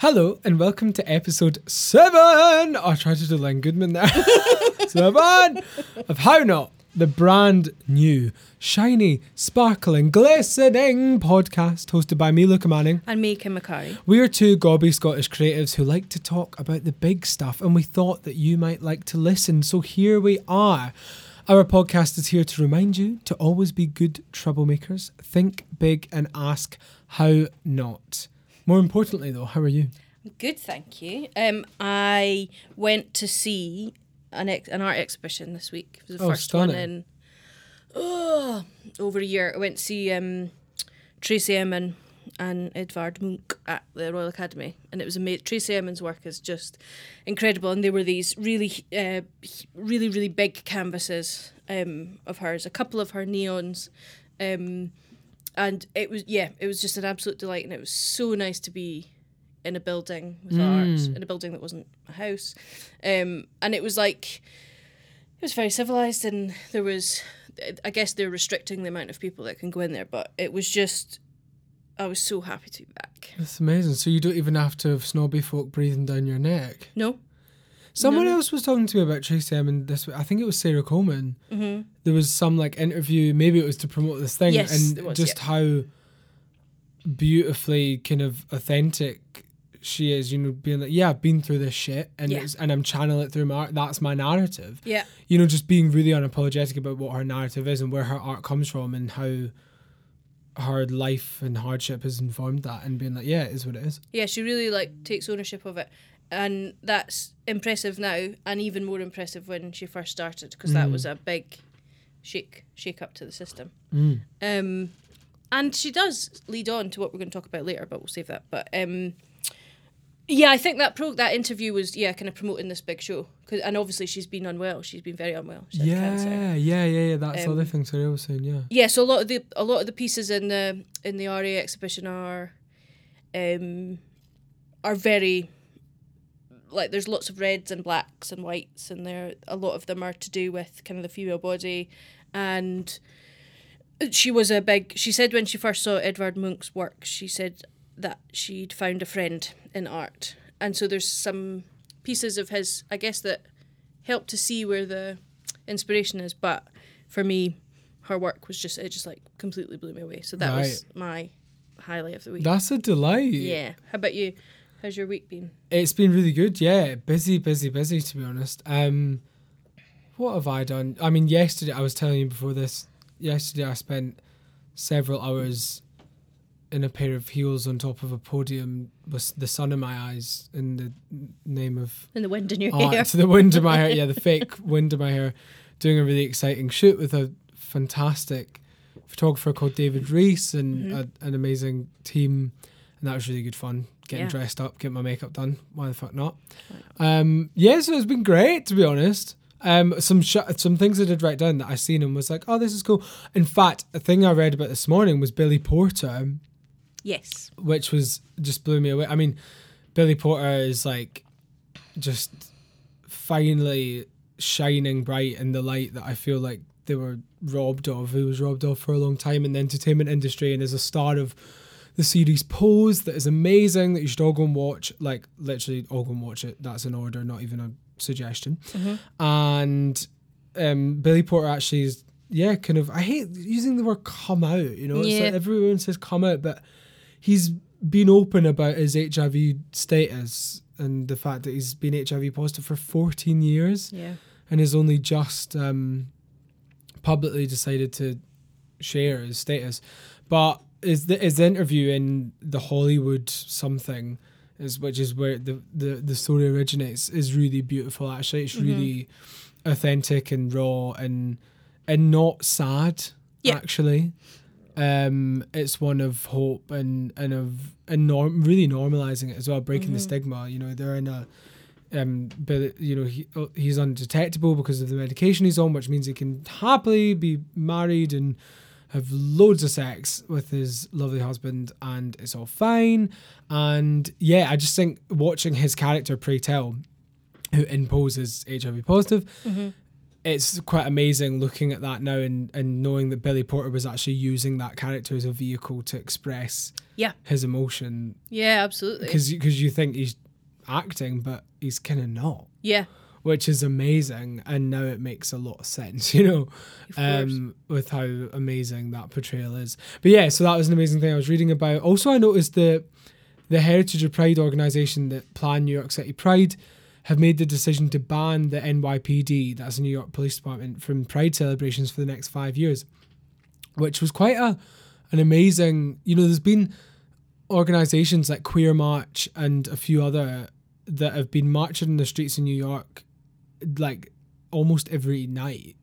Hello and welcome to episode seven. Oh, I tried to do Len Goodman there. seven of How Not, the brand new, shiny, sparkling, glistening podcast hosted by me, Luca Manning. And me, Kim Macari. We are two gobby Scottish creatives who like to talk about the big stuff, and we thought that you might like to listen. So here we are. Our podcast is here to remind you to always be good troublemakers, think big, and ask how not. More importantly, though, how are you? Good, thank you. Um, I went to see an ex- an art exhibition this week. It was the Oh, first one in oh, over a year. I went to see um, Tracey Emin and Edvard Munch at the Royal Academy, and it was amazing. Tracey Emin's work is just incredible, and they were these really, uh, really, really big canvases um, of hers. A couple of her neons. Um, and it was yeah, it was just an absolute delight, and it was so nice to be in a building with art, in a building that wasn't a house, um, and it was like it was very civilized, and there was, I guess they're restricting the amount of people that can go in there, but it was just, I was so happy to be back. That's amazing. So you don't even have to have snobby folk breathing down your neck. No, Someone No. else was talking to me about Tracey Emin this week. I think it was Sarah Coleman. Mm-hmm. There was some like interview, maybe it was to promote this thing, Yes, and it was, just yeah. how beautifully kind of authentic she is. You know, being like, yeah, I've been through this shit, and Yeah. it's, and I'm channeling it through my art. That's my narrative. yeah, You know, just being really unapologetic about what her narrative is and where her art comes from and how her life and hardship has informed that, and being like, yeah, it is what it is. yeah, she really like takes ownership of it. And that's impressive now, and even more impressive when she first started, because that was a big shake shake up to the system. Um, and she does lead on to what we're going to talk about later, but we'll save that. But um, yeah, I think that pro that interview was yeah kind of promoting this big show, 'Cause- and obviously she's been unwell. She's been very unwell. She had cancer. Yeah, yeah, yeah, yeah. That's the Um, other thing Sarah was saying. Yeah. Yeah, so a lot of the a lot of the pieces in the in the RA exhibition are um are very like there's lots of reds and blacks and whites and there a lot of them are to do with kind of the female body. And she was a big she said when she first saw Edvard Munch's work she said that she'd found a friend in art. And so there's some pieces of his I guess that help to see where the inspiration is. But for me her work was just it just like completely blew me away. So that was my highlight of the week. That's a delight. yeah. How about you how's your week been It's been really good, yeah. Busy, busy, busy to be honest. Um what have I done? I mean yesterday I was telling you before this, yesterday I spent several hours in a pair of heels on top of a podium with the sun in my eyes in the name of in the wind in your art hair to the wind in my hair. Yeah, the fake wind in my hair. Doing a really exciting shoot with a fantastic photographer called David Reese and a, an amazing team, and that was really good fun. Getting Yeah. dressed up, getting my makeup done. Why the fuck not? Um, yeah, so it's been great to be honest. Um, some sh- some things I did write down that I seen and was like, oh, this is cool. In fact, a thing I read about this morning was Billy Porter yes which was just blew me away. I mean, Billy Porter is like just finally shining bright in the light that I feel like they were robbed of. He was robbed of for a long time in the entertainment industry and is a star of the series Pose that is amazing that you should all go and watch. Like literally all go and watch it. That's an order, not even a suggestion. And um, Billy Porter actually is yeah, kind of I hate using the word come out, you know. Yeah. like everyone says come out, but he's been open about his HIV status and the fact that he's been HIV positive for 14 years yeah and has only just um, publicly decided to share his status. But is the his interview in the Hollywood something is which is where the, the, the story originates is really beautiful actually. It's really authentic and raw and and not sad Yeah. actually. Um, it's one of hope and and of and norm really normalizing it as well, breaking the stigma. You know, they're in a um, but you know he uh, he's undetectable because of the medication he's on, which means he can happily be married and have loads of sex with his lovely husband, and it's all fine. And yeah, I just think watching his character Pray Tell, who in Pose is HIV positive, mm-hmm. it's quite amazing looking at that now and, and knowing that Billy Porter was actually using that character as a vehicle to express Yeah. his emotion Yeah, absolutely. because because you think he's acting, but he's kind of not, Yeah. Which is amazing. And now it makes a lot of sense, you know, um, with how amazing that portrayal is. But yeah, so that was an amazing thing I was reading about. Also, I noticed that the Heritage of Pride organization that plan New York City Pride have made the decision to ban the NYPD, that's the New York Police Department, from Pride celebrations for the next five years, which was quite a an amazing. You know, there's been organizations like Queer March and a few other that have been marching in the streets in New York, like almost every night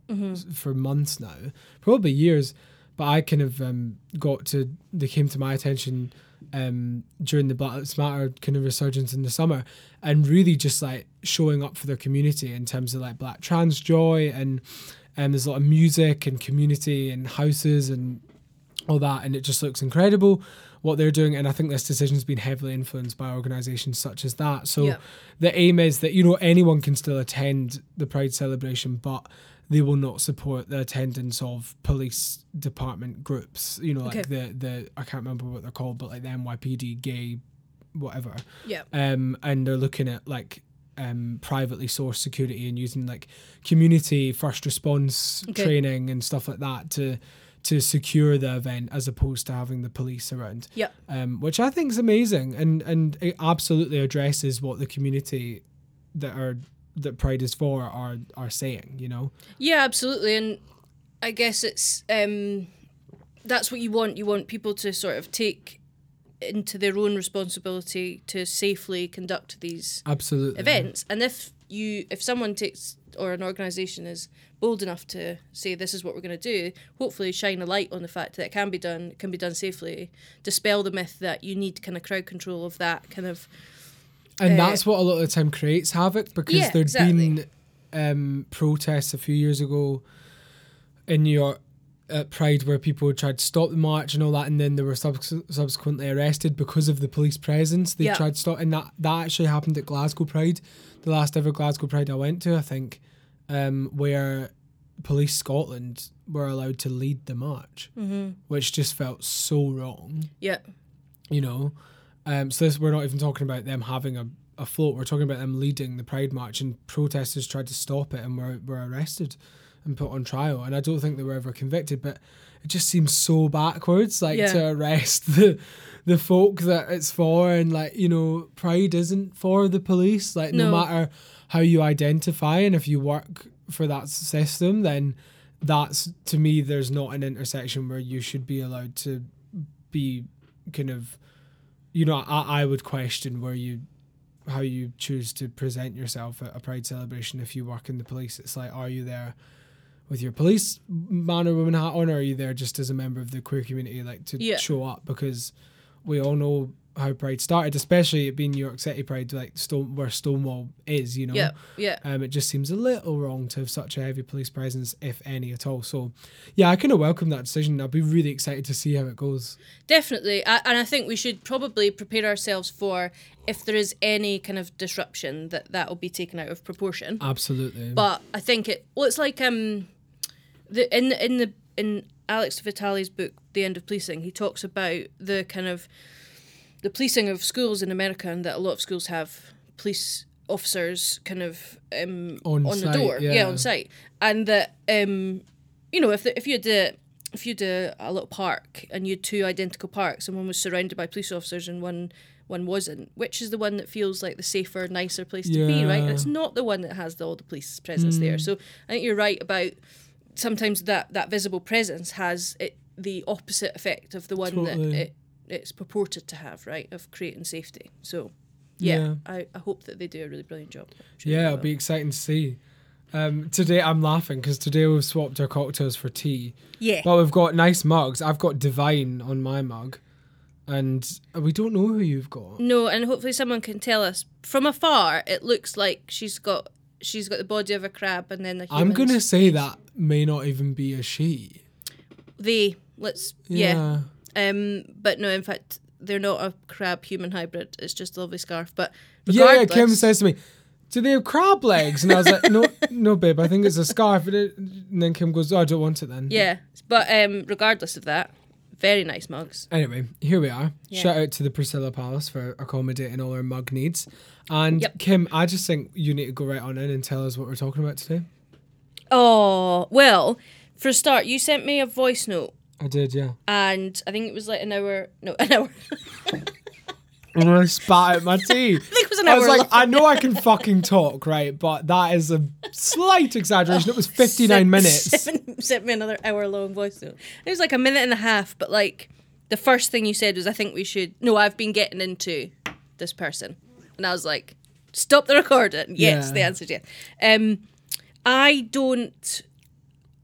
for months now, probably years. But I kind of um, got to they came to my attention um, during the Black Lives Matter kind of resurgence in the summer, and really just like showing up for their community in terms of like Black Trans Joy and and there's a lot of music and community and houses and all that, and it just looks incredible what they're doing. And I think this decision's been heavily influenced by organisations such as that. So Yeah. the aim is that you know anyone can still attend the Pride celebration, but they will not support the attendance of police department groups. You know, like Okay. the the I can't remember what they're called, but like the NYPD, gay, whatever Yeah. um, and they're looking at like um, privately sourced security and using like community first response Okay. training and stuff like that to to secure the event as opposed to having the police around. Yeah. Um, which I think is amazing and and it absolutely addresses what the community that are that Pride is for are are saying. You know. Yeah, absolutely. And I guess it's um that's what you want. You want people to sort of take into their own responsibility to safely conduct these Absolutely. events. And if you if someone takes or an organization is bold enough to say this is what we're going to do, hopefully shine a light on the fact that it can be done, it can be done safely, dispel the myth that you need kind of crowd control of that kind of And Uh, that's what a lot of the time creates havoc because Yeah, there'd exactly. been um, protests a few years ago in New York at Pride where people tried to stop the march and all that, and then they were subs- subsequently arrested because of the police presence. They Yeah. tried to stop, and that, that actually happened at Glasgow Pride, the last ever Glasgow Pride I went to, I think, um, where Police Scotland were allowed to lead the march, which just felt so wrong yeah. you know. Um, so this, we're not even talking about them having a, a float. We're talking about them leading the Pride March, and protesters tried to stop it and were, were arrested and put on trial. And I don't think they were ever convicted, but it just seems so backwards, like Yeah. to arrest the the folk that it's for, and like you know, Pride isn't for the police. Like no, No. matter how you identify and if you work for that system, then that's to me there's not an intersection where you should be allowed to be kind of you know I, I would question where you how you choose to present yourself at a pride celebration if you work in the police it's like are you there with your police man or woman hat on or are you there just as a member of the queer community like to Yeah. show up because we all know how pride started especially it being new york city pride like Stone, where stonewall is you know Yeah. Yeah. um, it just seems a little wrong to have such a heavy police presence, if any at all. So, yeah, I kind of welcome that decision. I'll be really excited to see how it goes. Definitely, I, and I think we should probably prepare ourselves for if there is any kind of disruption that that will be taken out of proportion. Absolutely. But I think it. Well, it's like um, the in the in the in Alex Vitale's book, The End of Policing, he talks about the kind of the policing of schools in America, and that a lot of schools have police officers kind of um, On on, site, the door, yeah. on site, and that um, you know if the, if you had the if you had a, little park and you had two identical parks and one was surrounded by police officers and one one wasn't, which is the one that feels like the safer, nicer place to be, right? And it's not the one that has the, all the police presence there. So I think you're right about sometimes that that visible presence has it the opposite effect of the one Totally. that it it's purported to have, right? Of creating safety. So yeah, Yeah. I, I hope that they do a really brilliant job. Sure yeah, it'll be exciting to see. Um, today I'm laughing because today we've swapped our cocktails for tea. yeah. But we've got nice mugs. I've got Divine on my mug, and we don't know who you've got. No, and hopefully someone can tell us. From afar, it looks like she's got she's got the body of a crab and then the I'm gonna say that may not even be a she. they let's yeah. Um, but no, in fact, they're not a crab human hybrid. It's just a lovely scarf. But Yeah, yeah, Kim says to me, "Do they have crab legs?" And I was like, "No, no, babe, I think it's a scarf. And, and then Kim goes, oh, I don't want it then. Yeah, but um, regardless of that, very nice mugs. Anyway, here we are. Yeah. Shout out to the Priscilla Palace for accommodating all our mug needs. And Yep. Kim, I just think you need to go right on in and tell us what we're talking about today. Oh well, for a start, you sent me a voice note, I did, yeah. and I think it was like an hour. No, an hour. And I spat out my tea. I think it was an I hour. was like, long. I know I can fucking talk, right? But that is a slight exaggeration. It was 59 Sent- minutes. Sent, sent me another hour long voice note. It was like a minute and a half, but like the first thing you said was, "I think we should." No, I've been getting into this person, and I was like, "Stop the recording." Yes, Yeah. the answer is yes. Um, I don't.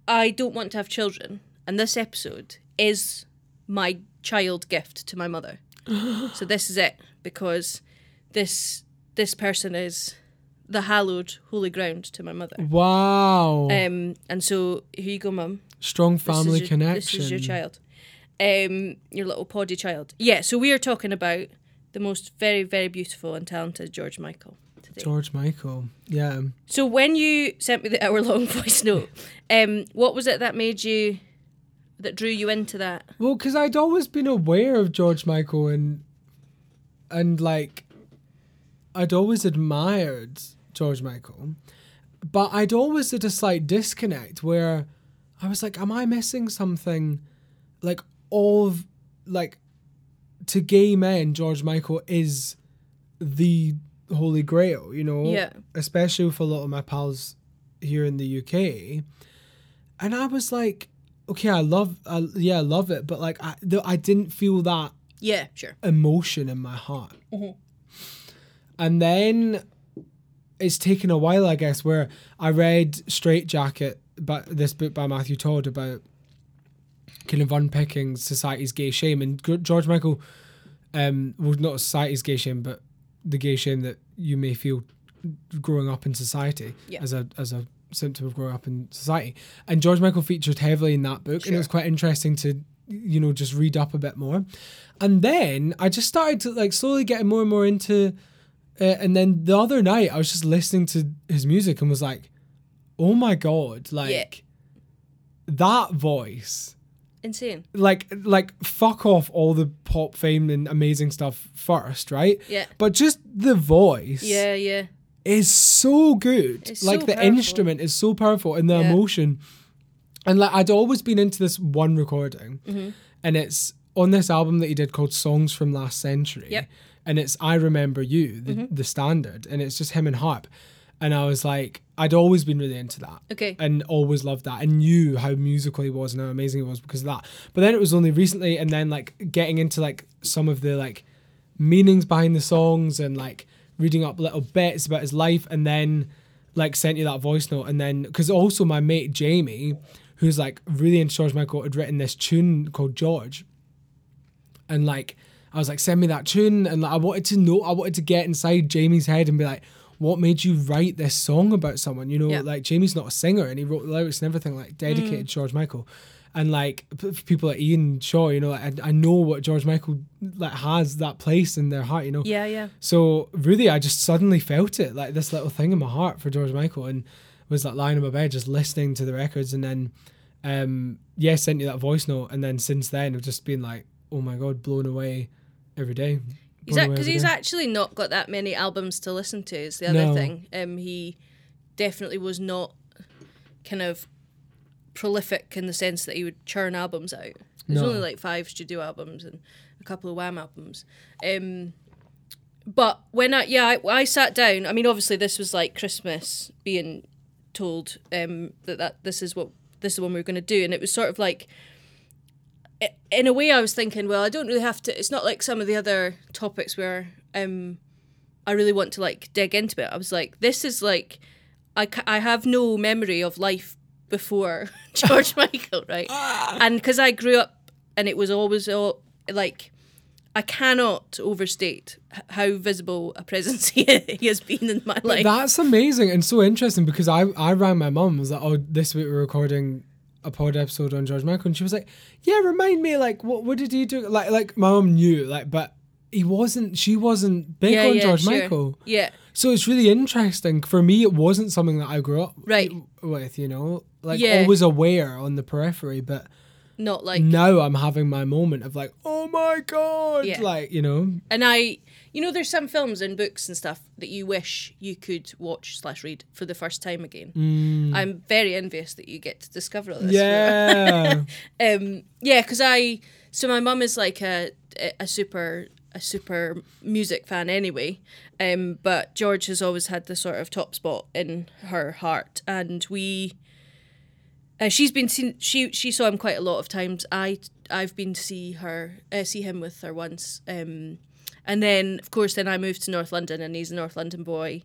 I don't want to have children, and this episode is my child gift to my mother. so this is it because this this person is the hallowed holy ground to my mother. Wow. Um, and so here you go, mum. Strong family your, connection. This is your child. Um, your little poddy child. Yeah. So we are talking about the most very, very beautiful and talented George Michael today. George Michael. Yeah. So when you sent me the hour long voice note, um, what was it that made you, that drew you into that? Well, because I'd always been aware of George Michael and and like I'd always admired George Michael, but I'd always had a slight disconnect where I was like, "Am I missing something?" Like all of like to gay men, George Michael is the holy grail, you know. Yeah. Especially with a lot of my pals here in the UK, and I was like, okay, I love, I, yeah, I love it, but like, I, th- I didn't feel that Yeah, sure. emotion in my heart. And then it's taken a while, I guess, where I read Straight Jacket, but this book by Matthew Todd about kind of unpicking society's gay shame, and G- George Michael, um, well, not society's gay shame, but the gay shame that you may feel growing up in society Yeah. as a as a symptom of growing up in society. And George Michael featured heavily in that book, and it was quite interesting to you know just read up a bit more. And then I just started to like slowly getting more and more into. Uh, and then the other night, I was just listening to his music and was like, "Oh my god!" Like that voice Insane. like like fuck off all the pop fame and amazing stuff first, right? Yeah. But just the voice Yeah, yeah. is so good. It's like so the powerful. instrument is so powerful and the Yeah. emotion. And like I'd always been into this one recording, Mm-hmm. and it's on this album that he did called "Songs from Last Century," Yep. and it's "I Remember You," the, Mm-hmm. the standard, and it's just him and harp. And I was like, I'd always been really into that Okay. and always loved that and knew how musical he was and how amazing he was because of that. But then it was only recently and then like getting into like some of the like meanings behind the songs and like reading up little bits about his life and then like sent you that voice note and then because also my mate Jamie who's like really into George Michael had written this tune called George and like I was like send me that tune and like I wanted to know I wanted to get inside Jamie's head and be like what made you write this song about someone you know Yeah. like Jamie's not a singer and he wrote the lyrics and everything like dedicated to George Michael and like people like Ian Shaw you know like I, I know what George Michael like has that place in their heart you know Yeah, yeah. so really, I just suddenly felt it, like this little thing in my heart for George Michael, and was like lying in my bed just listening to the records, and then, um, yeah, sent you that voice note, and then since then, I've just been like, oh my god, blown away every day. He's because he's actually not got that many albums to listen to. Is the other No. thing. Um, he definitely was not kind of prolific in the sense that he would churn albums out. There's No. only like five studio albums and a couple of Wham albums. Um, but when I yeah I, I sat down. I mean, obviously this was like Christmas being told um, that that this is what this is what we are going to do, and it was sort of like in a way I was thinking, well, I don't really have to. It's not like some of the other topics where um, I really want to like dig into it. I was like, this is like, I, ca- I have no memory of life before George Michael, right? And because I grew up and it was always all like, I cannot overstate how visible a presence he, he has been in my life. that's amazing and so interesting because I I rang my mum was like, oh, this week we're recording a pod episode on George Michael, and she was like, yeah, remind me, like, what what did he do? Like like my mum knew, like, but he wasn't. She wasn't big yeah, on yeah, George sure. Michael. Yeah. So it's really interesting. For me, it wasn't something that I grew up Right. with. You know, like Yeah. always aware on the periphery, but Not like now I'm having my moment of like, oh my god, Yeah. like you know, And I, you know, there's some films and books and stuff that you wish you could watch slash read for the first time again. I'm very envious that you get to discover all this. yeah, Um, yeah, because I, so my mum is like a a super a super music fan anyway. Um, but George has always had the sort of top spot in her heart, and we. Uh, she's been seen. She she saw him quite a lot of times. I I've been to see her uh, see him with her once. Um, and then of course then I moved to North London, and he's a North London boy.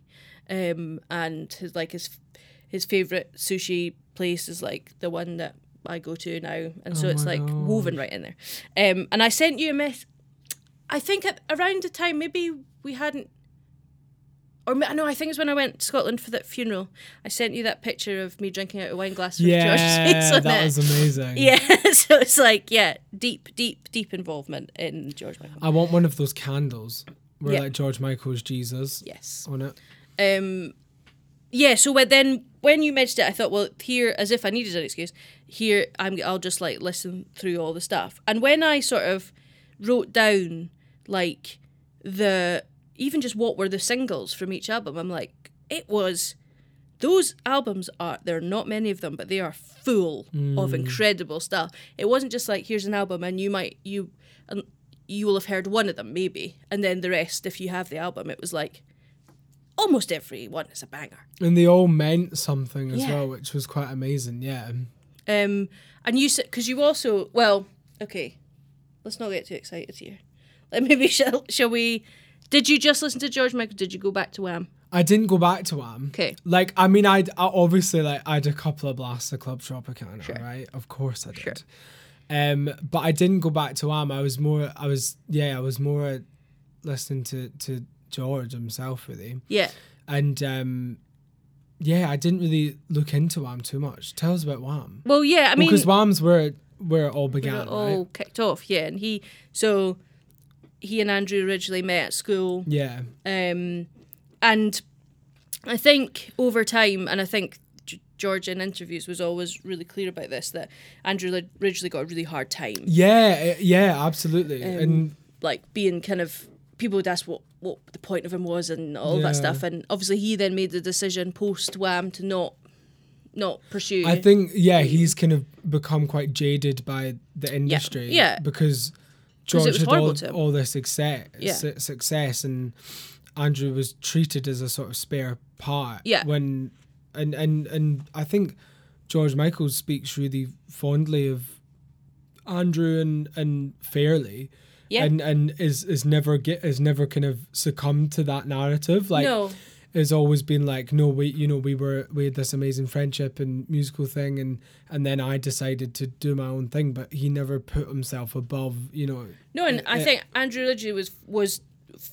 Um, and his like his his favorite sushi place is like the one that I go to now, and so Oh it's like gosh. woven right in there. Um, and I sent you a mess. I think at, around the time maybe we hadn't, or no, I think it was when I went to Scotland for that funeral. I sent you that picture of me drinking out a wine glass with George's face yeah, on that it. was amazing. yeah, so it's like yeah, deep, deep, deep involvement in George Michael. I want one of those candles where like George Michael's Jesus Yes. on it. Um, yeah. So when, then when you mentioned it, I thought, well, here, as if I needed an excuse, here I'm. I'll just like listen through all the stuff. And when I sort of wrote down like the even just what were the singles from each album, I'm like, it was. Those albums are there are not many of them, but they are full of incredible stuff. It wasn't just like here's an album and you might you and you will have heard one of them maybe, and then the rest if you have the album. It was like almost every one is a banger. And they all meant something as Yeah. well, which was quite amazing. Yeah. Um, and you said because you also well, okay, let's not get too excited here. Like maybe shall shall we? Did you just listen to George Michael? Did you go back to Wham? I didn't go back to Wham. Okay. Like, I mean, I'd I obviously like I had a couple of blasts of Club Tropicana, Sure. right? Of course I did. Sure. Um, but I didn't go back to Wham. I was more, I was, yeah, I was more listening to to George himself, really. Yeah. And um, yeah, I didn't really look into Wham too much. Tell us about Wham. Well, yeah. I mean, Because Wham's where where it all began. it all right? kicked off. Yeah, and he so he and Andrew originally met at school. Yeah. Um, and I think over time, and I think George in interviews was always really clear about this that Andrew originally got a really hard time. Yeah, uh, yeah, absolutely. Um, and like being kind of people would ask what what the point of him was and all Yeah. that stuff and obviously he then made the decision post wham to not not pursue I think yeah, he's kind of become quite jaded by the industry. Yeah. Because 'Cause it George was had horrible all, all this success, Yeah. su- success, and Andrew was treated as a sort of spare part. Yeah. When and and and I think George Michael speaks really fondly of Andrew and and fairly. Yeah. And and is is never get is never kind of succumbed to that narrative. Like no has always been like, no, we, you know, we were we had this amazing friendship and musical thing, and and then I decided to do my own thing, but he never put himself above, you know. no and I uh, think Andrew Ridgeley was was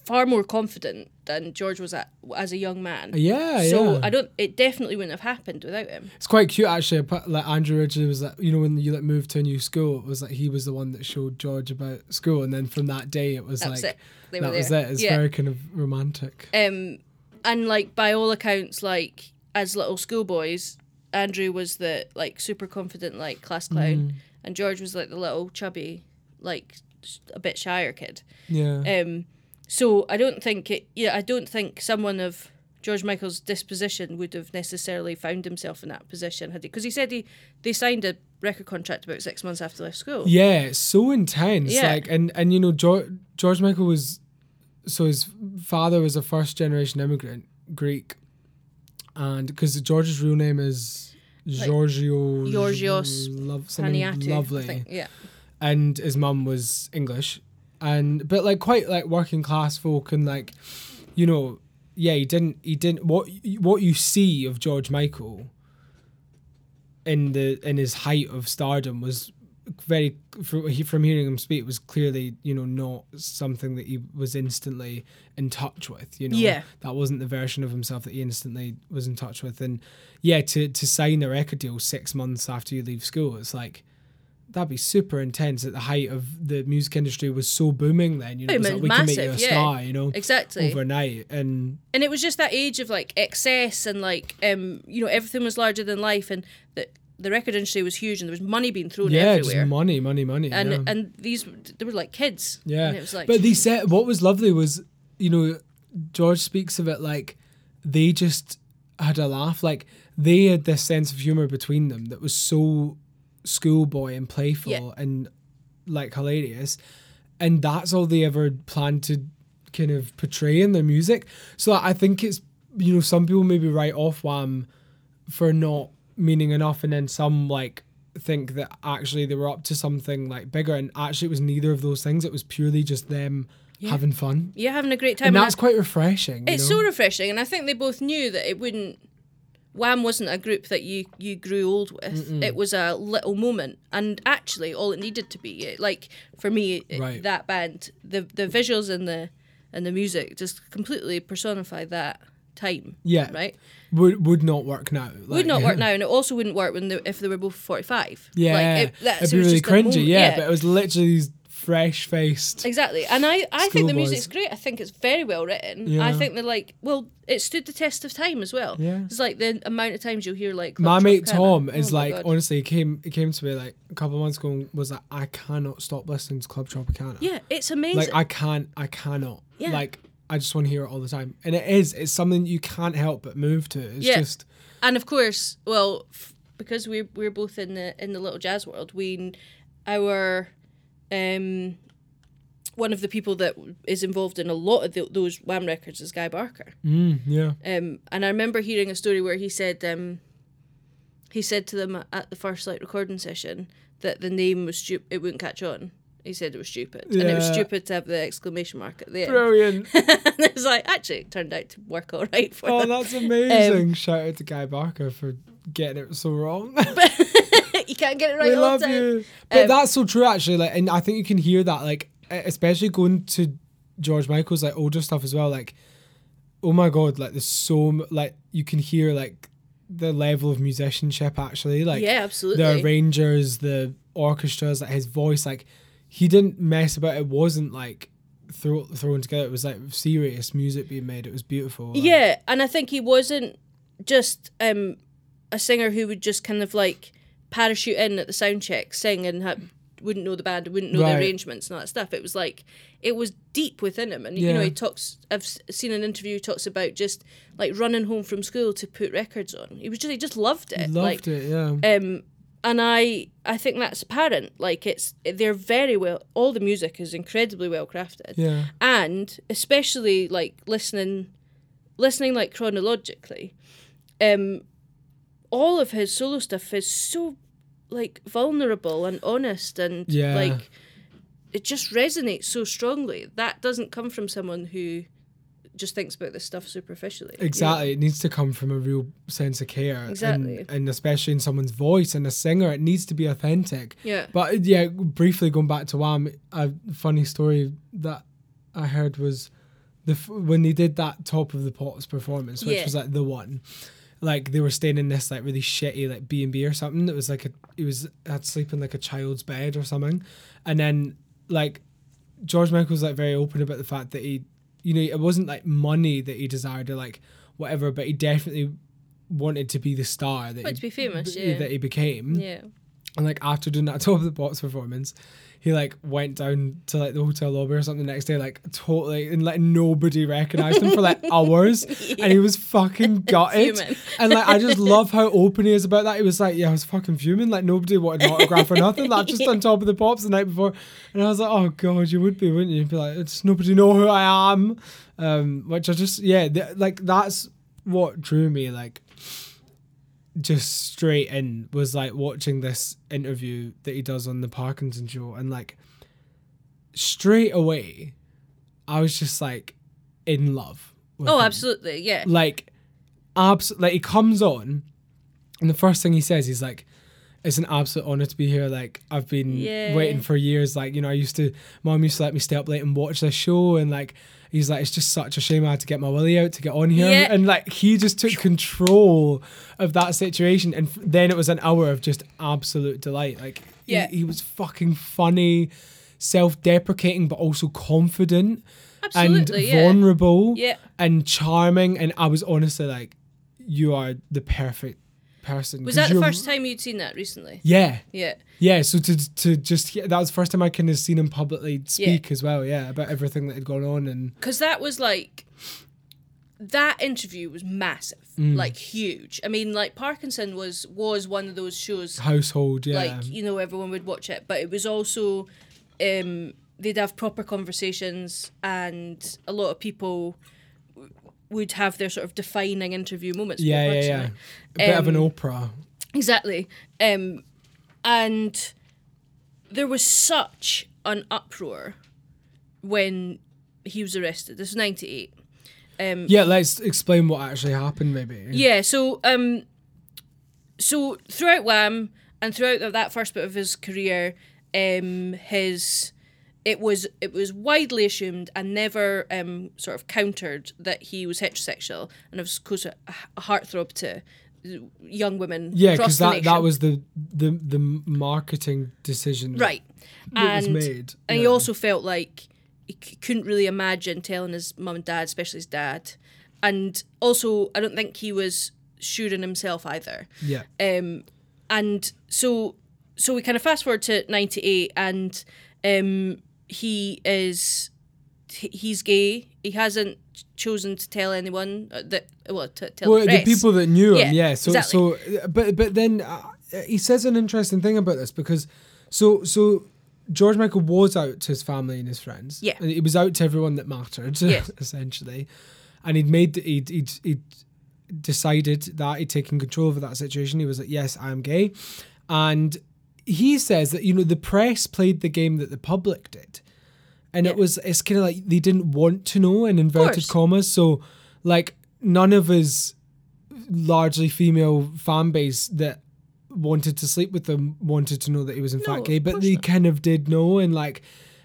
far more confident than George was at, as a young man Yeah, so yeah. I don't it definitely wouldn't have happened without him it's quite cute actually. Like Andrew Ridgeley was like, you know, when you like moved to a new school, it was like he was the one that showed George about school, and then from that day, it was that like was it that was it. It's yeah. very kind of romantic. um and like by all accounts like as little schoolboys andrew was the like super confident like class clown Mm. and george was like the little chubby like a bit shyer kid Yeah. um so i don't think it yeah i don't think someone of george michael's disposition would have necessarily found himself in that position had he because he said he they signed a record contract about six months after they left school Yeah, so intense. Yeah. Like, and and you know, George, George Michael was, so his father was a first generation immigrant, Greek, and because George's real name is Giorgio Georgios love, something Panayiotou, lovely, yeah and his mum was English, and but like quite like working class folk and like, you know, yeah, he didn't he didn't what what you see of George Michael. In the in his height of stardom was very from, hearing him speak was clearly you know not something that he was instantly in touch with you know Yeah. that wasn't the version of himself that he instantly was in touch with and yeah to to sign a record deal six months after you leave school it's like that'd be super intense at the height of the music industry was so booming then. You know, It it was was like, we can make you a yeah. star. You know, Exactly. overnight. And and it was just that age of like excess and like um you know everything was larger than life and the the record industry was huge and there was money being thrown yeah, everywhere just money, money, money. and yeah. and these they were like kids Yeah, and it was like but they said what was lovely was, you know, George speaks of it like they just had a laugh. Like they had this sense of humor between them that was so schoolboy and playful Yeah. and like hilarious, and that's all they ever planned to kind of portray in their music. So I think it's you know some people maybe write off Wham for not meaning enough, and then some like think that actually they were up to something like bigger, and actually it was neither of those things. It was purely just them having fun, you're having a great time and and that's quite refreshing. it's know? so refreshing and I think they both knew that it wouldn't Wham wasn't a group that you you grew old with. It was a little moment, and actually, all it needed to be, it- like for me, it- Right. that band, the the visuals and the and the music just completely personify that time. Yeah. right. would would not work now. would like- not work now, and it also wouldn't work when they, if they were both forty five. Yeah, like it, it'd it be really cringy. moment- yeah, but it was literally these fresh faced. Exactly, and I, I think the music's great. I think it's very well written. Yeah. I think they're like, well, it stood the test of time as well. Yeah. it's like the amount of times you'll hear like My mate. Tom Oh is my like, honestly, he came he came to me like a couple of months ago and was like, I cannot stop listening to Club Tropicana. yeah, it's amazing. Like I can't, I cannot. Yeah. Like I just want to hear it all the time, and it is. It's something you can't help but move to. It's Yeah. just and of course, well, f- because we're we're both in the in the little jazz world, we our um one of the people that is involved in a lot of the, those Wham records is Guy Barker. mm, yeah, Um, and I remember hearing a story where he said um, he said to them at the first like recording session that the name was stupid. It wouldn't catch on. He said it was stupid, and it was stupid to have the exclamation mark at the end. brilliant. and it was like actually it turned out to work all right for oh, them. that's Um, amazing! Shout out to Guy Barker for getting it so wrong. you can't get it right we all love the time. you. But Um, that's so true, actually. Like, and I think you can hear that, like, especially going to George Michael's like older stuff as well. Like, oh my god, like there's so m- like you can hear like the level of musicianship actually. Like, yeah, absolutely. the arrangers, the orchestras, like his voice, like he didn't mess about. It wasn't like throw, thrown together. It was like serious music being made. It was beautiful. like- Yeah, and I think he wasn't just um, a singer who would just kind of like parachute in at the sound check, sing, and ha- wouldn't know the band, wouldn't know Right. the arrangements and all that stuff. It was like it was deep within him, and you know he talks. I've seen an interview he talks about just like running home from school to put records on. He was just he just loved it. loved like, it. Yeah. um and i i think that's apparent like it's they're very well all the music is incredibly well crafted yeah. and especially like listening listening like chronologically um all of his solo stuff is so like vulnerable and honest and Yeah. like it just resonates so strongly that doesn't come from someone who just thinks about this stuff superficially? Exactly. It needs to come from a real sense of care. Exactly. And, and especially in someone's voice and a singer, it needs to be authentic. yeah But yeah, briefly going back to Wham, a funny story that I heard was the f- when they did that Top of the Pops performance, which Yeah. was like the one. Like they were staying in this like really shitty like B and B or something. It was like a it was had to sleep in like a child's bed or something, and then like George Michael was like very open about the fact that he, you know, it wasn't like money that he desired or like whatever, but he definitely wanted to be the star that he, to be famous, yeah. that he became. yeah And like after doing that Top of the Pops performance, he like went down to like the hotel lobby or something the next day, like totally and like nobody recognized him for like hours. And he was fucking gutted. And like I just love how open he is about that. He was like, Yeah, I was fucking fuming. Like nobody wanted an autograph or nothing. Like just on top of the pops the night before. And I was like, Oh god, you would be, wouldn't you? You'd be like, It's nobody know who I am. Um, which I just yeah, th- like that's what drew me like just straight in was like watching this interview that he does on the Parkinson show and like straight away I was just like in love. oh him. absolutely yeah Like abs like he comes on and the first thing he says he's like it's an absolute honor to be here. Like I've been Yeah. waiting for years. Like you know, I used to, mom used to let me stay up late and watch this show, and like he's like, it's just such a shame I had to get my willy out to get on here, Yeah. and like he just took control of that situation, and f- then it was an hour of just absolute delight. Like Yeah. he, he was fucking funny, self-deprecating, but also confident Absolutely, and yeah. vulnerable Yeah. and charming. And I was honestly like, you are the perfect person. Was that the first time you'd seen that recently? Yeah. Yeah. Yeah, so to to just hear, that was the first time I kind of seen him publicly speak as well. Yeah, about everything that had gone on and because that was like that interview was massive Mm. like huge i mean like parkinson was was one of those shows household. Yeah, like you know everyone would watch it but it was also um they'd have proper conversations and a lot of people would have their sort of defining interview moments yeah, yeah, yeah. A bit of an Oprah. Exactly. Um, and there was such an uproar when he was arrested. This was 98. Um, Yeah, let's explain what actually happened. Maybe. yeah, so um, so throughout Wham and throughout that first bit of his career, um, his it was it was widely assumed and never um, sort of countered that he was heterosexual and was of course a, a heartthrob to young women Yeah, because that that was the the the marketing decision. right. That was made. and he also felt like he c- couldn't really imagine telling his mum and dad, especially his dad. And also, I don't think he was sure in himself either. Yeah. Um, and so, so we kind of fast forward to '98, and um, he is he's gay. He hasn't chosen to tell anyone uh, that well to tell Well, the, the people that knew him, yeah. So, exactly. so, uh, but but then uh, he says an interesting thing about this because, so so George Michael was out to his family and his friends. Yeah. and he was out to everyone that mattered. Yes. essentially, and he'd made he'd he'd, he'd decided that he'd taken control over that situation. He was like, yes, I am gay, and he says that you know the press played the game that the public did. And it was it's kind of like they didn't want to know in inverted commas. So like none of his largely female fan base that wanted to sleep with him wanted to know that he was in No, fact gay, but they not. kind of did know and like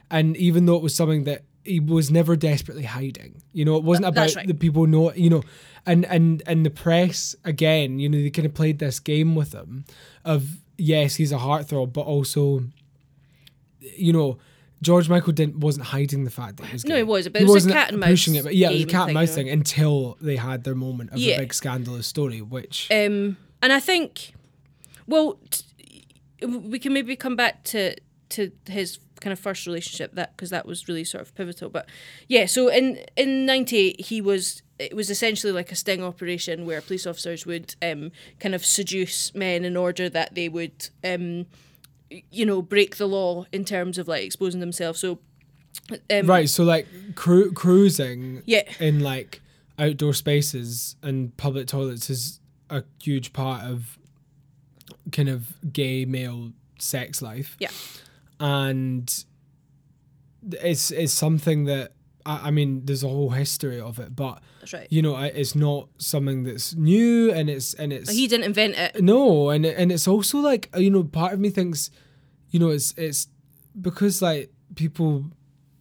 and even though it was something that he was never desperately hiding. You know, it wasn't about right. the people know you know and and and the press again, you know, they kind of played this game with him of yes, he's a heartthrob, but also you know, George Michael didn't wasn't hiding the fact that he was gay. No, he wasn't, but he it was a wasn't cat and mouse pushing it. But yeah, it was a cat and mouse thing until they had their moment of Yeah. a big scandalous story, which Um, and I think, well, t- we can maybe come back to to his kind of first relationship that because that was really sort of pivotal. But yeah, so in in '98 he was it was essentially like a sting operation where police officers would um, kind of seduce men in order that they would um, you know break the law in terms of like exposing themselves. So um, right. So like cru- cruising yeah, in like outdoor spaces and public toilets is a huge part of kind of gay male sex life. Yeah. and it's it's something that I, I mean, there's a whole history of it, but right. you know, it's not something that's new, and it's and it's He didn't invent it. no, and and it's also like you know, part of me thinks, you know, it's it's because like people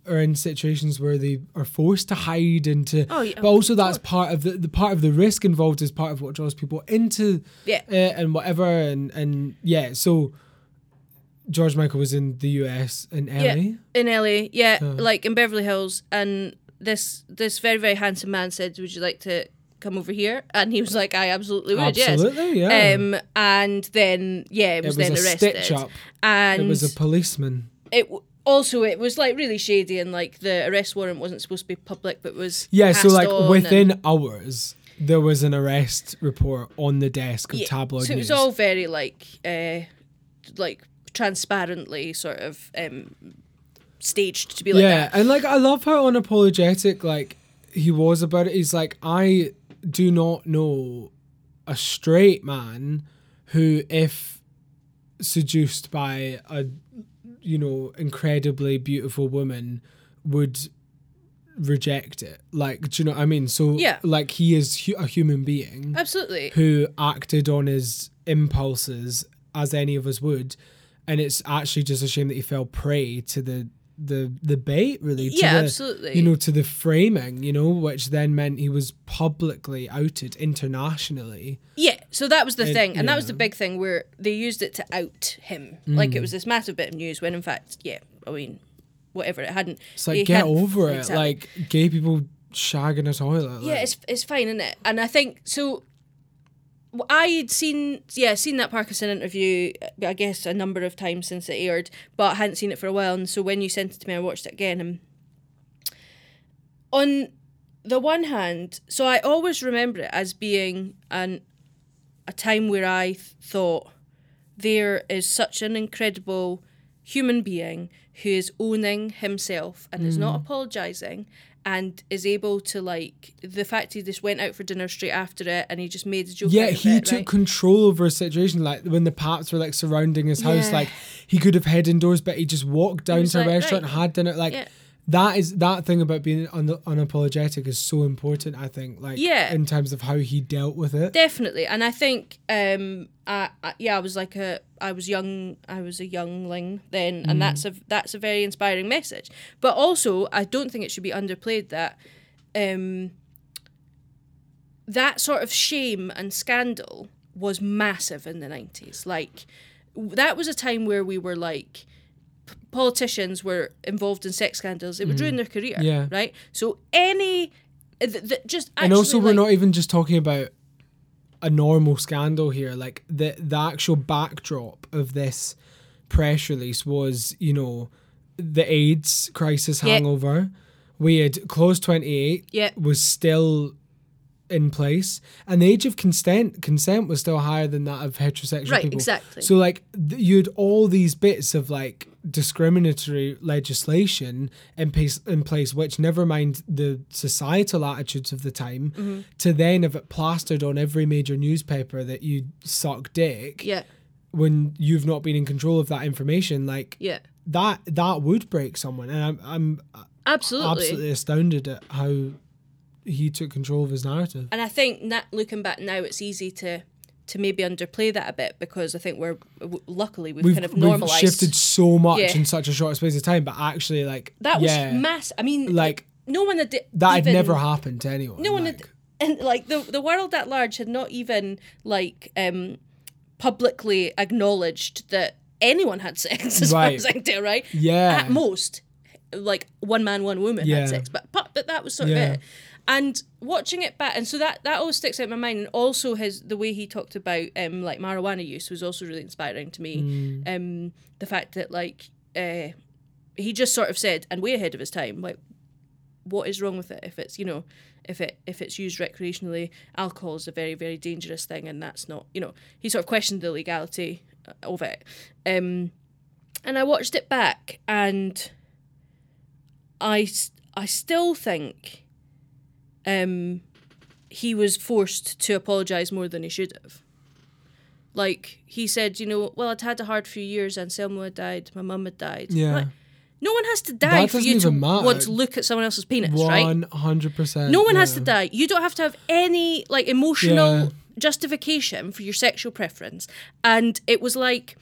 are in situations where they are forced to hide and to, Oh, yeah, but also that's part of the the part of the risk involved is part of what draws people into Yeah. uh, and whatever and and yeah, so George Michael was in the US in LA. Yeah. in LA, yeah, Uh. like in Beverly Hills, and this this very very handsome man said, "Would you like to come over here?" And he was like, "I absolutely would, Absolutely, yes." yeah. Um, and then yeah, it it was, was then a arrested, stitch up. and It was a policeman. it w- also it was like really shady, and like the arrest warrant wasn't supposed to be public, but was Yeah, so like within and- hours, there was an arrest report on the desk of Yeah, tabloid so it news. was all very like uh, like transparently sort of um, staged to be like yeah, that. and like I love how unapologetic like he was about it. He's like, I do not know a straight man who, if seduced by a you know incredibly beautiful woman, would reject it. Like, do you know what I mean? So Yeah. like he is hu- a human being. Absolutely. who acted on his impulses as any of us would and it's actually just a shame that he fell prey to the the the bait really to Yeah, the, absolutely. you know to the framing you know which then meant he was publicly outed internationally Yeah, So that was the It- thing, and that was the big thing where they used it to out him. Like Mm. it was this massive bit of news when, in fact, yeah, I mean, whatever it hadn't. It's like get hadn't- over it. exactly. Like gay people shagging a toilet. yeah, it's it's fine, isn't it? And I think so. I had seen yeah seen that Parkinson interview uh, I guess a number of times since it aired, but I hadn't seen it for a while. And so when you sent it to me, I watched it again. And on the one hand, so I always remember it as being an a time where I th- thought there is such an incredible human being who is owning himself and is Mm. not apologizing and is able to like the fact he just went out for dinner straight after it and he just made a joke yeah, he it, took right? control over a situation. Like when the paps were like surrounding his house, Yeah. like he could have head indoors, but he just walked down was to a restaurant right. and had dinner. Like Yeah. That is that thing about being un- unapologetic is so important. I think, like Yeah. in terms of how he dealt with it. definitely and i think um I, I, yeah i was like a i was young i was a youngling then and that's a that's a very inspiring message but also i don't think it should be underplayed that um that sort of shame and scandal was massive in the 90s like that was a time where we were like politicians were involved in sex scandals it would ruin their career Yeah. right so any uh, th- th- just and also, we're like- not even just talking about a normal scandal here. Like the the actual backdrop of this press release was, you know, the AIDS crisis hangover. We had clause twenty eight Yeah. was still in place, and the age of consent consent was still higher than that of heterosexual Right, people. exactly. So like th- you had all these bits of like discriminatory legislation in place in place, which never mind the societal attitudes of the time, Mm-hmm. to then have it plastered on every major newspaper that you suck dick yeah when you've not been in control of that information, like yeah that that would break someone. And I'm I'm Absolutely. absolutely astounded at how he took control of his narrative. And I think that looking back now, it's easy to to maybe underplay that a bit because I think we're luckily we've, We've, kind of we've normalized shifted so much Yeah. in such a short space of time, but actually, like that was yeah, mass. I mean, like no one had that had never happened to anyone. No one like, had, and like the the world at large had not even like um publicly acknowledged that anyone had sex as far Right. as I can tell. Right? Yeah. At most, like one man, one woman Yeah. had sex, but but, but that was sort Yeah. of it. And watching it back, and so that that always sticks out in my mind. And also his the way he talked about um like marijuana use was also really inspiring to me. Mm. Um, the fact that like uh, he just sort of said, and way ahead of his time, like what is wrong with it if it's you know if it if it's used recreationally alcohol is a very very dangerous thing and that's not you know he sort of questioned the legality uh, of it um and i watched it back and i i still think um he was forced to apologize more than he should have like he said you know well i'd had a hard few years and Anselmo had died my mum had died Yeah. Like, no one has to die That for you to matter. want to look at someone else's penis, right? One hundred percent. No one has to die. You don't have to have any like emotional Yeah. justification for your sexual preference. And it was like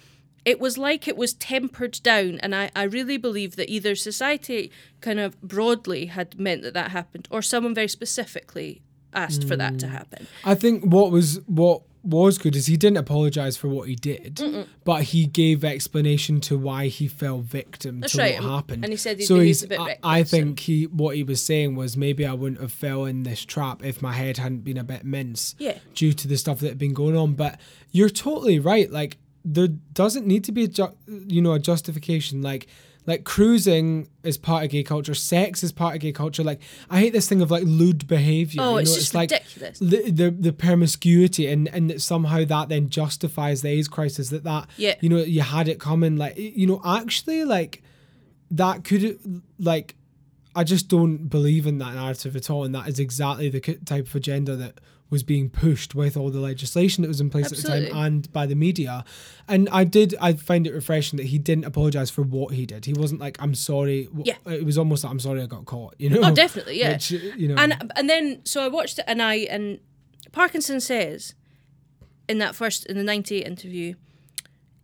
it was like it was tempered down and I, I really believe that either society kind of broadly had meant that that happened or someone very specifically asked for that to Mm. happen I think what was what was good is he didn't apologize for what he did, but he gave explanation to why he fell victim That's to right, what happened. and he said so he's. a bit I, I think he what he was saying was maybe I wouldn't have fell in this trap if my head hadn't been a bit mince. Yeah. Due to the stuff that had been going on, but you're totally right. Like there doesn't need to be a ju- you know a justification like. Like cruising is part of gay culture, sex is part of gay culture. Like I hate this thing of like lewd behavior. Oh, you it's know? just like ridiculous. the, the the promiscuity and and that somehow that then justifies the AIDS crisis that that Yeah. you know you had it coming like you know actually like that could like I just don't believe in that narrative at all and that is exactly the type of agenda that was being pushed with all the legislation that was in place at the time and by the media and I did I find it refreshing that he didn't apologize for what he did he wasn't like I'm sorry Yeah. it was almost like I'm sorry I got caught you know Oh, definitely, yeah. Which, you know and and then so I watched it and I and Parkinson says in that first in the ninety eight interview,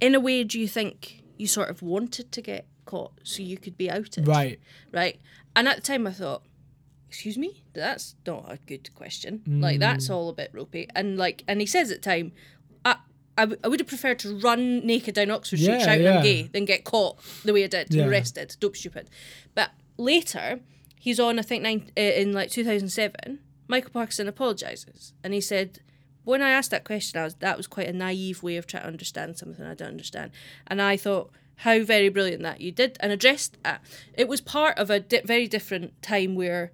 in a way, do you think you sort of wanted to get caught so you could be outed? right Right. And at the time I thought, excuse me? That's not a good question. Like that's all a bit ropey. And like and he says at time I, I, w- I would have preferred to run naked down Oxford Street Yeah, shouting yeah. I'm gay than get caught the way I did Yeah. arrested. Dope stupid. But later he's on I think nine, uh, in like 2007 Michael Parkinson apologizes. And he said when I asked that question I was that was quite a naive way of trying to understand something I don't understand. And I thought how very brilliant that you did and addressed that. It was part of a di- very different time where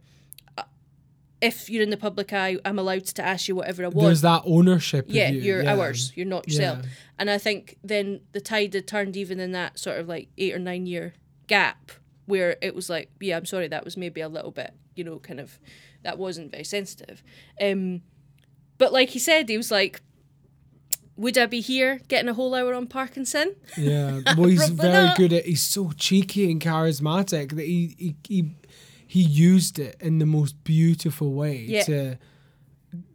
if you're in the public eye, I'm allowed to ask you whatever I want. There's that ownership. of yeah, you. you're yeah. ours. You're not yourself. Yeah. And I think then the tide had turned even in that sort of like eight or nine year gap where it was like, yeah, I'm sorry, that was maybe a little bit, you know, kind of, that wasn't very sensitive. Um, but like he said, he was like, would I be here getting a whole hour on Parkinson? Yeah. Well, he's very not. good at. He's so cheeky and charismatic that he he he, he used it in the most beautiful way Yeah. to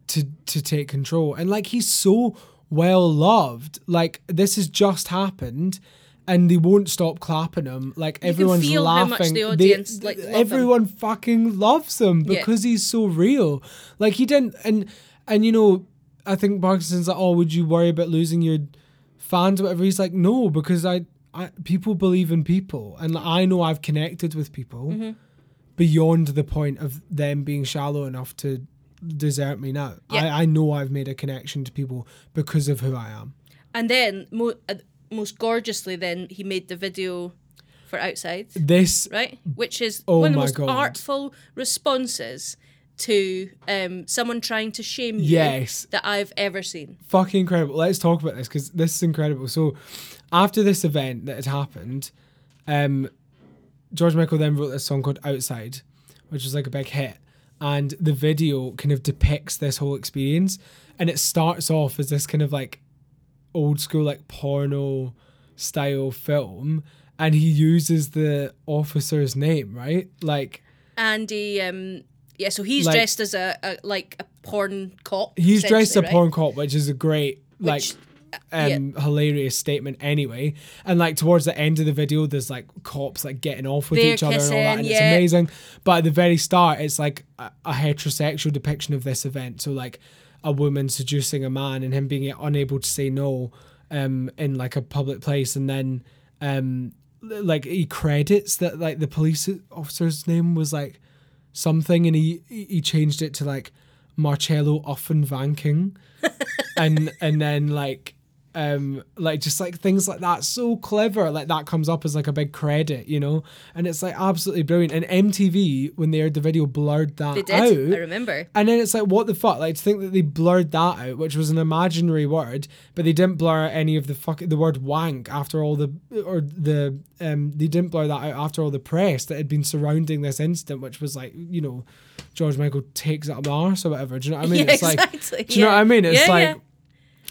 to to take control. And like he's so well loved. Like this has just happened. And they won't stop clapping him. Like can everyone's feel how laughing. much the They- audience, like, love him. everyone fucking loves him Yeah. because he's so real. Like he didn't, and and you know, I think Parkinson's like, oh, would you worry about losing your fans, or whatever? He's like, no, because I, I people believe in people, and I know I've connected with people Mm-hmm. Beyond the point of them being shallow enough to desert me now. Yeah. I, I know I've made a connection to people because of who I am. And then, mo- uh, most gorgeously, then he made the video for Outside, This right? Which is Oh one of the most God. artful responses to um, someone trying to shame you Yes. that I've ever seen. fucking incredible. Let's talk about this because this is incredible. So, after this event that had happened, um, George Michael then wrote this song called "Outside," which was like a big hit, and the video kind of depicts this whole experience, and it starts off as this kind of like old school like porno style film, and he uses the officer's name right, like. Andy um, yeah, so he's Like- dressed as a, a like a porn cop. He's dressed a right? porn cop, which is a great like Which, uh, um hilarious statement anyway. And like towards the end of the video there's like cops like getting off with They're each other and all that and kissing, it's amazing. But at the very start it's like a, a heterosexual depiction of this event. So like a woman seducing a man and him being unable to say no um in like a public place and then um like he credits that like the police officer's name was like something and he he changed it to like Marcello Offenvanking and and then like um like just like things like that so clever like that comes up as like a big credit you know and it's like absolutely brilliant and MTV when they aired the video blurred that They did. I remember. and then it's like, what the fuck? Like to think that they blurred that out, which was an imaginary word, but they didn't blur out any of the fuck the word wank after all the or the um they didn't blur that out after all the press that had been surrounding this incident, which was like you know, George Michael takes it up the arse or whatever. Do you know what I mean? Yeah, it's like, exactly, do you know what I mean? It's Yeah, like yeah.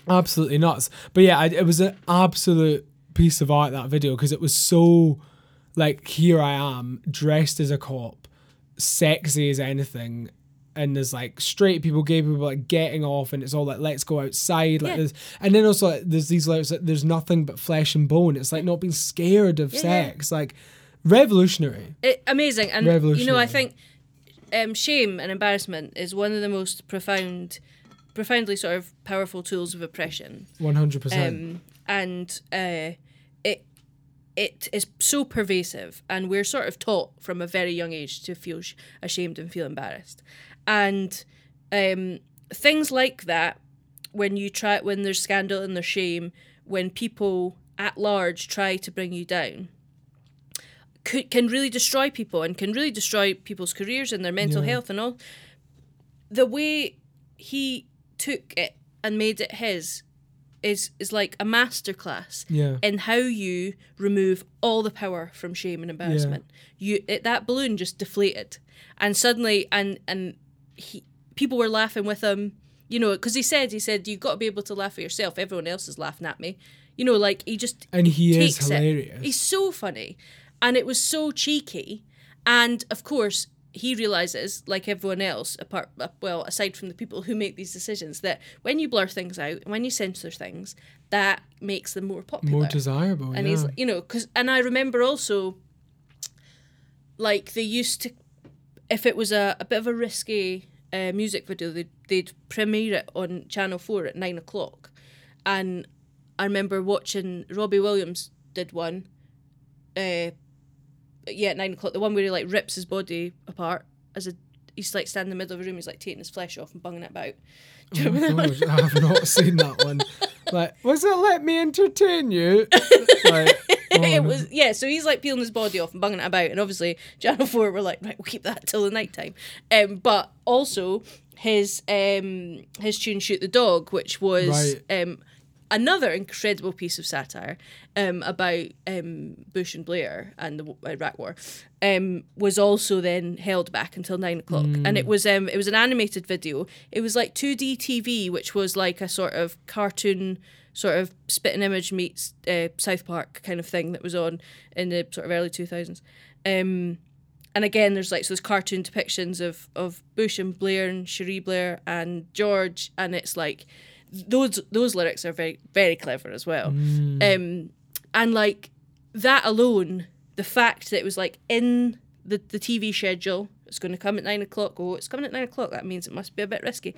Absolutely nuts. But yeah, I, it was an absolute piece of art that video because it was so like here I am dressed as a cop, sexy as anything. And there's like straight people, gay people like getting off, and it's all like let's go outside, like Yeah. there's, and then also like, there's these like there's nothing but flesh and bone. It's like not being scared of Yeah, yeah. sex, like revolutionary. It, amazing. And, revolutionary. you know, I think um, shame and embarrassment is one of the most profound, profoundly sort of powerful tools of oppression. One hundred percent. um, and uh, it it is so pervasive, and we're sort of taught from a very young age to feel sh- ashamed and feel embarrassed, and um, things like that. When you try, when there's scandal and there's shame, when people at large try to bring you down, could, can really destroy people and can really destroy people's careers and their mental Yeah. health and all. The way he took it and made it his is is like a masterclass Yeah. in how you remove all the power from shame and embarrassment. You it, that balloon just deflated, and suddenly and and he people were laughing with him. You know, because he said he said you got to be able to laugh at yourself. Everyone else is laughing at me. You know, like he just And he is takes it. hilarious. He's so funny, and it was so cheeky. And of course, he realizes, like everyone else, apart uh, well, aside from the people who make these decisions, that when you blur things out, when you censor things, that makes them more popular. More desirable. and yeah. he's, you know, because and I remember also, like they used to if it was a, a bit of a risky uh, music video, they'd, they'd premiere it on Channel 4 at nine o'clock. And I remember watching Robbie Williams did one. Uh, yeah, at nine o'clock. The one where he like rips his body apart as a he's like standing in the middle of a room. He's like taking his flesh off and bunging it about. Oh remember my that gosh, I have not seen that one. Like, was it let me entertain you? Like, oh, it no. was yeah. So he's like peeling his body off and bunging it about, and obviously Channel Four were like, right, we'll keep that till the night time. Um, but also his um his tune "Shoot the Dog," which was um another incredible piece of satire um about um Bush and Blair and the Iraq War, um was also then held back until nine o'clock, and it was um it was an animated video. It was like two D TV, which was like a sort of cartoon sort of Spitting Image meets uh, South Park kind of thing that was on in the sort of early 2000s. Um, and again, there's like so there's cartoon depictions of of Bush and Blair and Cherie Blair and George, and it's like those those lyrics are very very clever as well. Um, and like that alone, the fact that it was like in the the TV schedule, it's going to come at nine o'clock. Oh, it's coming at nine o'clock. That means it must be a bit risky.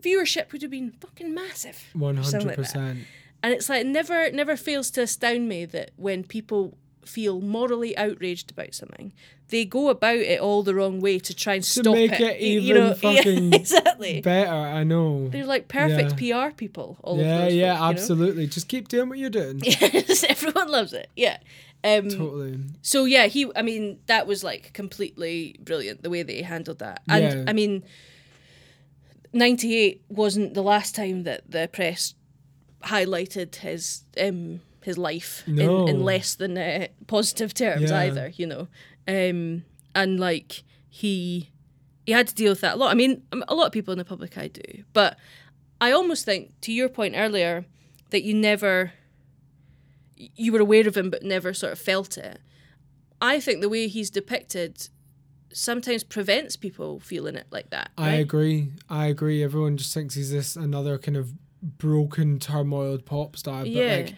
Viewership would have been fucking massive. One hundred percent. And it's like never never fails to astound me that when people feel morally outraged about something, they go about it all the wrong way to try and To stop make it. it you even know? Yeah, fucking exactly. Better, I know. They're like perfect PR people. All yeah, yeah, folk, you know? absolutely. Just keep doing what you're doing. Yes, everyone loves it. Yeah. Um, Totally. so yeah, he. I mean, that was like completely brilliant the way that he handled that. And Yeah. I mean, ninety eight wasn't the last time that the press highlighted his um his life No. in, in less than uh, positive terms Yeah. either. You know, um, and like he he had to deal with that a lot. I mean, um, a lot of people in the public eye do, but I almost think to your point earlier that you never you were aware of him but never sort of felt it. I think the way he's depicted sometimes prevents people feeling it like that. I agree. I agree. Everyone just thinks he's this another kind of broken, turmoiled pop star, but Yeah. like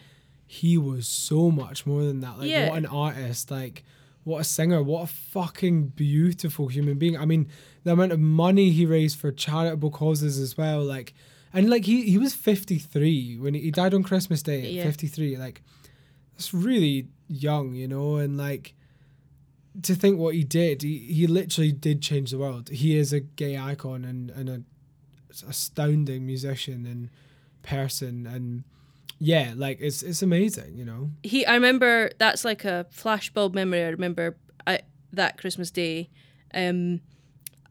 he was so much more than that. Like Yeah. what an artist, like what a singer, what a fucking beautiful human being. I mean, the amount of money he raised for charitable causes as well, like and like he, he was 53 when he, he died on Christmas Day at Yeah. 53. Like that's really young, you know, and like to think what he did, he, he literally did change the world. He is a gay icon and, and a astounding musician and person and yeah, like it's it's amazing, you know. he I remember that's like a flashbulb memory. I remember I, that Christmas day, um,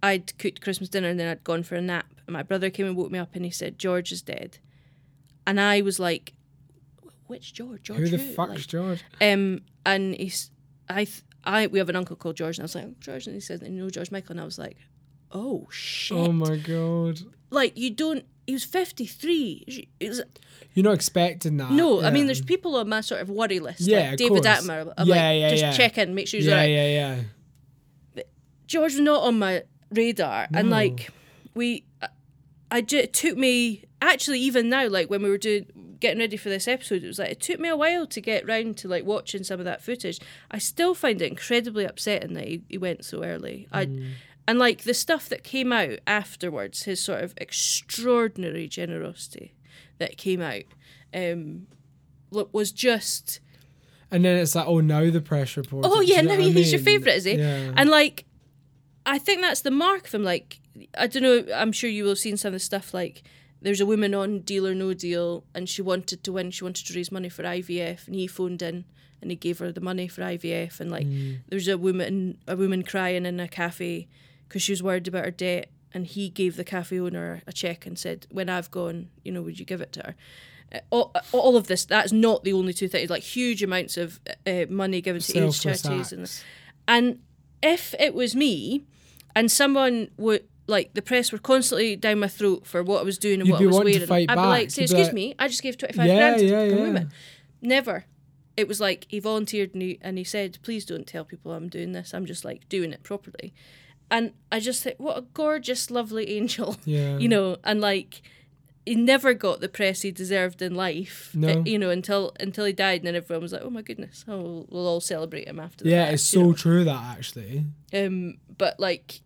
I'd cooked Christmas dinner and then I'd gone for a nap. And my brother came and woke me up and he said George is dead, and I was like, which George? George Who the who? fuck's Like, George? Um, and he's, I, th- I, we have an uncle called George, and I was like, oh, George, and he says, you know George Michael, and I was like, oh shit, Oh my god. like you don't. He was fifty three. You're not expecting that. No, I mean, there's people on my sort of worry list. Yeah, like David course. Attenborough. I'm Yeah, like, yeah, just yeah. check in, make sure he's Yeah, alright. yeah, yeah. George was not on my radar, and like we, I, I ju- it took me actually even now, like when we were doing getting ready for this episode, it was like it took me a while to get round to like watching some of that footage. I still find it incredibly upsetting that he, he went so early. I. Mm. And like the stuff that came out afterwards, his sort of extraordinary generosity that came out, um, look, was just And then it's like, oh, now the press report. Oh you yeah, know no, what I he's your favourite, is he? Yeah. And like, I think that's the mark of him. Like, I don't know. I'm sure you will have seen some of the stuff. Like, there's a woman on Deal or No Deal, and she wanted to win. She wanted to raise money for IVF, and he phoned in and he gave her the money for IVF. And like, there's a woman, a woman crying in a cafe because she was worried about her debt, and he gave the cafe owner a check and said, "When I've gone, you know, would you give it to her?" Uh, all, all of this that's not the only two things like huge amounts of uh, money given to charities and and if it was me and someone would like the press were constantly down my throat for what I was doing and You'd what I was wearing, I'd be like, say, excuse like- me, I just gave twenty five Yeah, grand to yeah, a yeah. woman. Never. It was like he volunteered and he, and he said, please don't tell people I'm doing this. I'm just like doing it properly. And I just think, what a gorgeous, lovely angel. Yeah. You know, and like he never got the press he deserved in life. No. you know, until until he died, and then everyone was like, "Oh my goodness, oh, we'll, we'll all celebrate him after." Yeah, fact," it's so know. true that actually. Um, but like,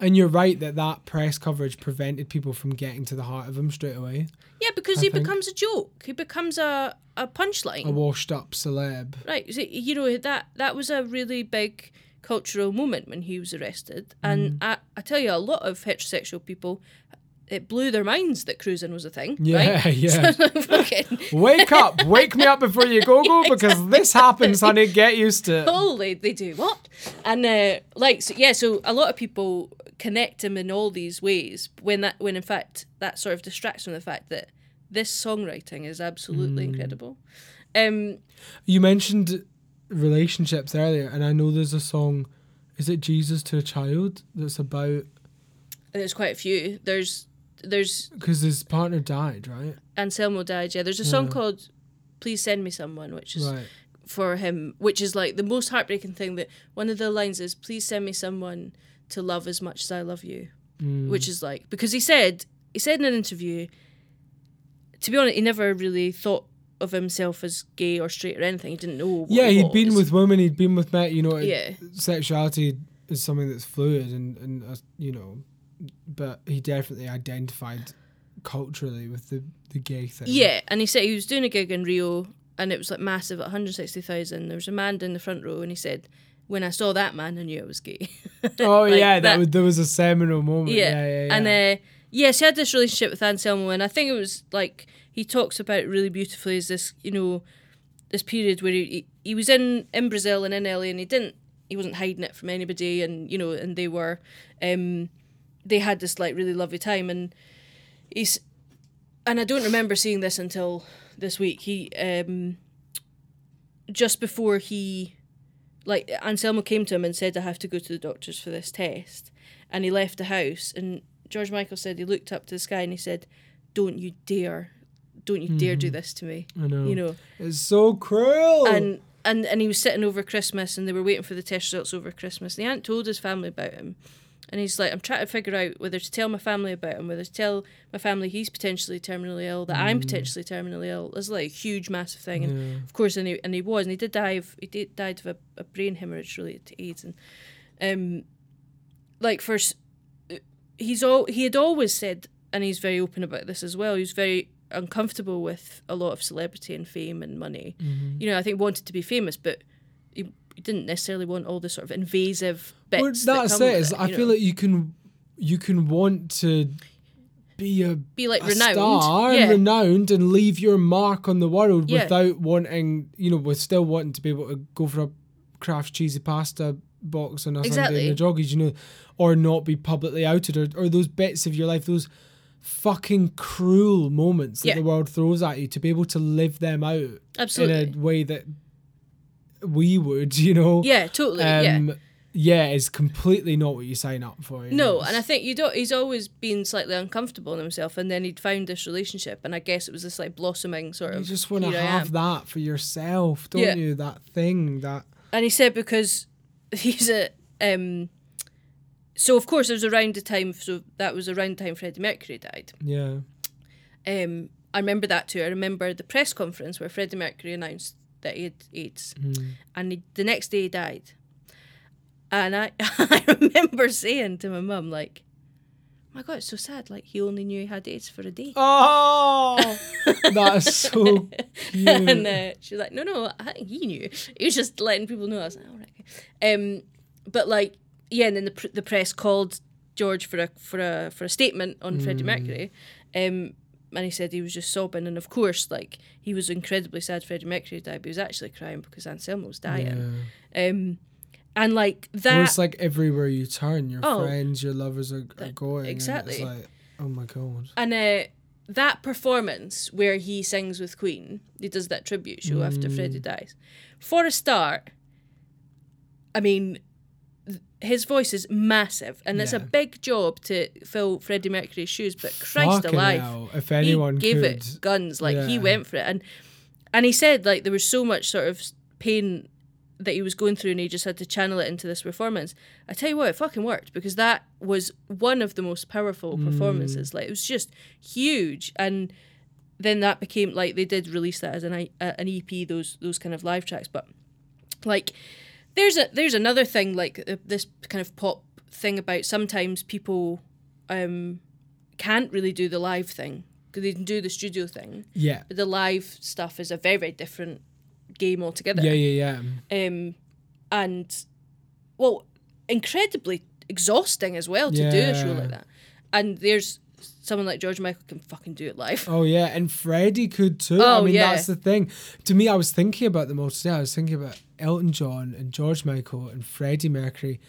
And you're right that that press coverage prevented people from getting to the heart of him straight away. yeah, because I he think- becomes a joke. He becomes a a punchline. A washed up celeb. Right. So, you know that that was a really big cultural moment when he was arrested, and Mm. I, I tell you, a lot of heterosexual people, it blew their minds that cruising was a thing. Yeah, right? yeah. Wake up! Wake me up before you go go because this happens, honey. Get used to it. holy, they do what? And uh, like, so, yeah. So a lot of people connect him in all these ways when that when in fact that sort of distracts from the fact that this songwriting is absolutely Mm. incredible. Um, You mentioned relationships earlier, and I know there's a song. Is it Jesus to a Child? That's about there's quite a few. There's there's because his partner died, right? Anselmo died. Yeah, there's a song Yeah. called "Please Send Me Someone," which is Right. for him, which is like the most heartbreaking thing. That one of the lines is, "Please send me someone to love as much as I love you," Mm. which is like because he said he said in an interview. To be honest, he never really thought of himself as gay or straight or anything. He didn't know. What Yeah, he he'd been with women. He'd been with men. You know, Yeah. sexuality is something that's fluid, and and uh, you know, but he definitely identified culturally with the the gay thing. Yeah, and he said he was doing a gig in Rio, and it was like massive, 160,000. There was a man down the front row, and he said, "When I saw that man, I knew I was gay." Oh Like yeah, that, that- was, there was a seminal moment. yeah, Yeah, yeah, yeah. and uh, yes, he had this relationship with Anselmo, and I think it was like he talks about really beautifully. Is this you know this period where he, he he was in in Brazil and in LA, and he didn't he wasn't hiding it from anybody, and you know, and they were um they had this like really lovely time, and he's and I don't remember seeing this until this week. He um just before he like Anselmo came to him and said I have to go to the doctors for this test and he left the house and George Michael said he looked up to the sky and he said don't you dare don't you dare do this to me I know. you know? It's so cruel. and and and he was sitting over Christmas and they were waiting for the test results over Christmas. And he hadn't told his family about him and he's like I'm trying to figure out whether to tell my family about him whether to tell my family he's potentially terminally ill that I'm potentially terminally ill. It's like a huge massive thing. And Yeah. of course and he, and he was and he did die of he did, died of a, a brain hemorrhage related to AIDS. And um like first, he's all he had always said and he's very open about this as well he's very uncomfortable with a lot of celebrity and fame and money Mm-hmm. you know I think wanted to be famous but he, he didn't necessarily want all the sort of invasive bits Well, that that's come it. with it, I you feel like you can you can want to be a, be like a renowned star yeah and renowned and leave your mark on the world Yeah. without wanting, you know, with still wanting to be able to go for a Kraft cheesy pasta box on a Sunday in the joggies, you know, or not be publicly outed, or, or those bits of your life, those fucking cruel moments that Yeah. the world throws at you, to be able to live them out absolutely in a way that we would, you know. yeah totally yeah Um, yeah, is completely not what you sign up for. you know. No, and I think you don't. He's always been slightly uncomfortable in himself, and then he'd found this relationship, and I guess it was this like blossoming sort you of. You just want to have that for yourself, don't Yeah. you? That thing that And he said because he's a. Um, so of course it was around the time. So that was around the time Freddie Mercury died. yeah. Um, I remember that too. I remember the press conference where Freddie Mercury announced that he had AIDS, Mm. and he, the next day he died. And I, I remember saying to my mum like, "My God, it's so sad. Like he only knew he had AIDS for a day." Oh, that's so cute. and uh, she's like, no, no, I think he knew. He was just letting people know. I was like, all right. okay." Um, but like, yeah, and then the pr- the press called George for a for a for a statement on Freddie Mercury, um, and he said he was just sobbing, and of course, like he was incredibly sad Freddie Mercury died, but he was actually crying because Anselmo was dying. Um, and like that, Well, it's like everywhere you turn, your Oh. friends, your lovers are, are going. exactly. it's like, oh my god. And uh, that performance where he sings with Queen, he does that tribute show after Freddie dies. For a start, I mean, his voice is massive, and it's a big job to fill Freddie Mercury's shoes. But Christ Fucking alive, hell, if anyone he gave could. it guns. Like he went for it, and and he said like there was so much sort of pain that he was going through and he just had to channel it into this performance. I tell you what, it fucking worked because that was one of the most powerful performances. Like it was just huge, and then that became like they did release that as an uh, an EP, those those kind of live tracks. But like, there's a there's another thing like uh, this kind of pop thing about sometimes people um can't really do the live thing because they can do the studio thing, Yeah. but the live stuff is a very very different game altogether Yeah, yeah, yeah. um, and well, incredibly exhausting as well to do a show like that. And there's someone like George Michael can fucking do it live. Oh yeah, and Freddie could too. I Oh, mean, yeah. that's the thing. To me, I was thinking about them all today. I was thinking about Elton John and George Michael and Freddie Mercury,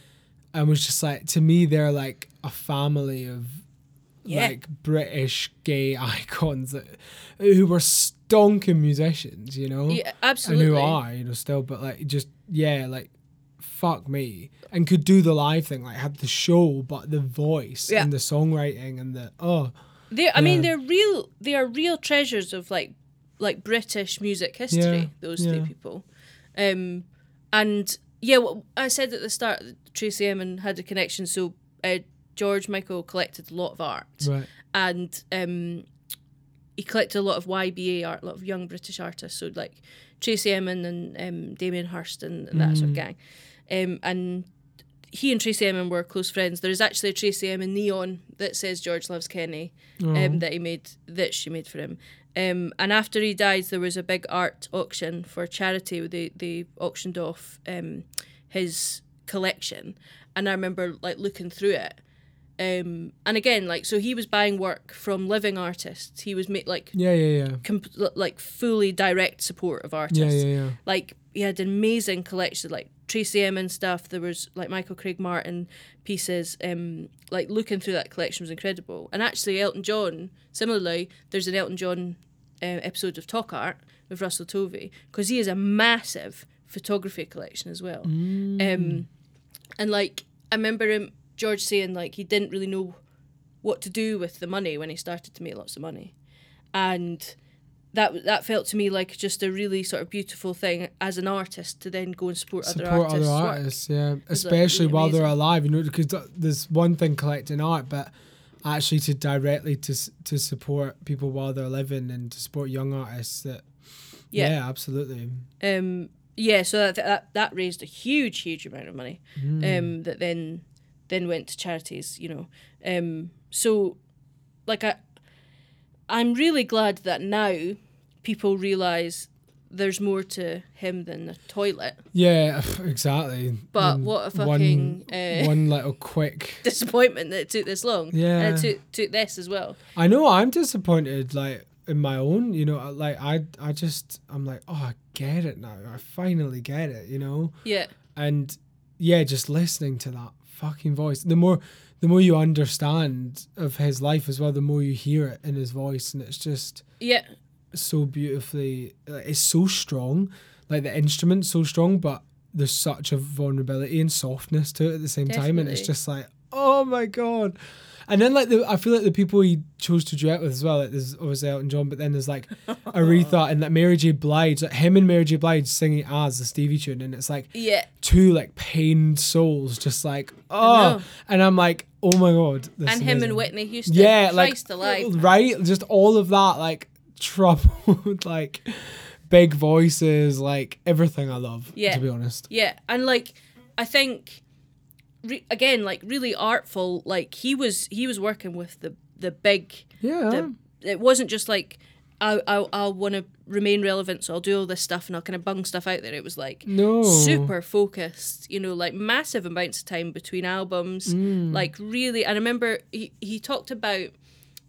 and was just like, to me, they're like a family of Yeah. like British gay icons that, who were stonking musicians, you know, Yeah, and absolutely. who are, you know, still, but like just yeah, like fuck me, and could do the live thing, like had the show, but the voice Yeah. and the songwriting and the oh. they. I mean, they're real. They are real treasures of like, like British music history. Yeah, Those three people, um, and yeah, what I said at the start, that Tracey Emin had a connection. So uh, George Michael collected a lot of art, Right. and um, he collected a lot of YBA art, a lot of young British artists. So like Tracey Emin and um, Damien Hirst and, and that sort of gang. Um, and he and Tracey Emin were close friends. There is actually a Tracey Emin neon that says George loves Kenny um, that he made that she made for him. Um, and after he died, there was a big art auction for charity. They they auctioned off um, his collection, and I remember like looking through it. Um, and again, like so, he was buying work from living artists. He was ma- like Yeah, yeah, yeah. comp- like fully direct support of artists. Yeah, yeah, yeah. Like he had an amazing collection, like Tracey Emin stuff. There was like Michael Craig Martin pieces. Um, like looking through that collection was incredible. And actually, Elton John. Similarly, there's an Elton John uh, episode of Talk Art with Russell Tovey because he has a massive photography collection as well. Um, and like I remember him George saying like he didn't really know what to do with the money when he started to make lots of money, and that that felt to me like just a really sort of beautiful thing as an artist to then go and support, other support artists. other artists, yeah, like, especially really while they're alive. You know, because there's one thing collecting art, but actually to directly to to support people while they're living and to support young artists. That Yeah. yeah, absolutely. Um, yeah, so that, that that raised a huge, huge amount of money. Um, that then then went to charities. You know, um, so like I, I'm really glad that now people realize there's more to him than the toilet. Yeah, exactly. But And what a one- fucking uh, one little quick. disappointment that it took this long. Yeah. and it took took this as well. I know I'm disappointed. Like in my own, you know, like I I just I'm like, oh, I get it now. I finally get it. You know. Yeah, and yeah, just listening to that fucking voice. The more the more you understand of his life as well, the more you hear it in his voice, and it's just yeah, so beautifully. like, It's so strong, like the instrument's so strong, but there's such a vulnerability and softness to it at the same time, and it's just like, oh my god. And then like the, I feel like the people he chose to duet with as well. Like there's obviously Elton John, but then there's like Aretha and like Mary J. Blige. Like him and Mary J. Blige singing as the Stevie tune, and it's like yeah. two like pained souls just like oh and i'm like oh my god And him and. Whitney Houston. yeah like alive. right just all of that like troubled like big voices like everything i love Yeah. to be honest Yeah, and like I think re- again, like really artful. Like he was he was working with the the big. yeah The, it wasn't just like I I I want to remain relevant, so I'll do all this stuff and I'll kind of bung stuff out there. It was like no super focused, you know, like massive amounts of time between albums, Mm. like really. I remember he he talked about,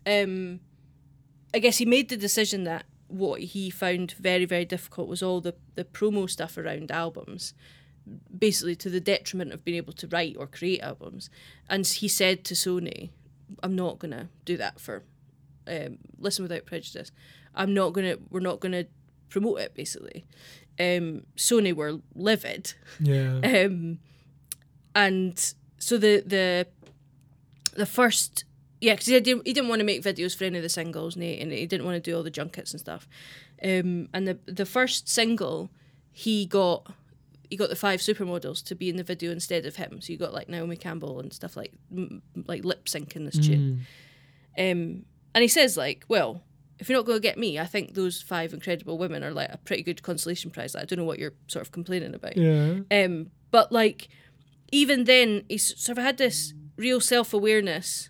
um, I guess he made the decision that what he found very very difficult was all the the promo stuff around albums, basically to the detriment of being able to write or create albums, and he said to Sony, "I'm not gonna do that for, um, listen without prejudice. I'm not gonna. We're not gonna promote it basically." Um, Sony were livid yeah um, and so the the the first yeah because he, didn't- he didn't want to make videos for any of the singles he, and he didn't want to do all the junkets and stuff um, and the the first single he got he got the five supermodels to be in the video instead of him. So you got like Naomi Campbell and stuff like m- like lip syncing this tune. Um, and he says like, well, if you're not going to get me, I think those five incredible women are like a pretty good consolation prize. Like, I don't know what you're sort of complaining about. Yeah. Um, but like, even then, he sort of had this real self awareness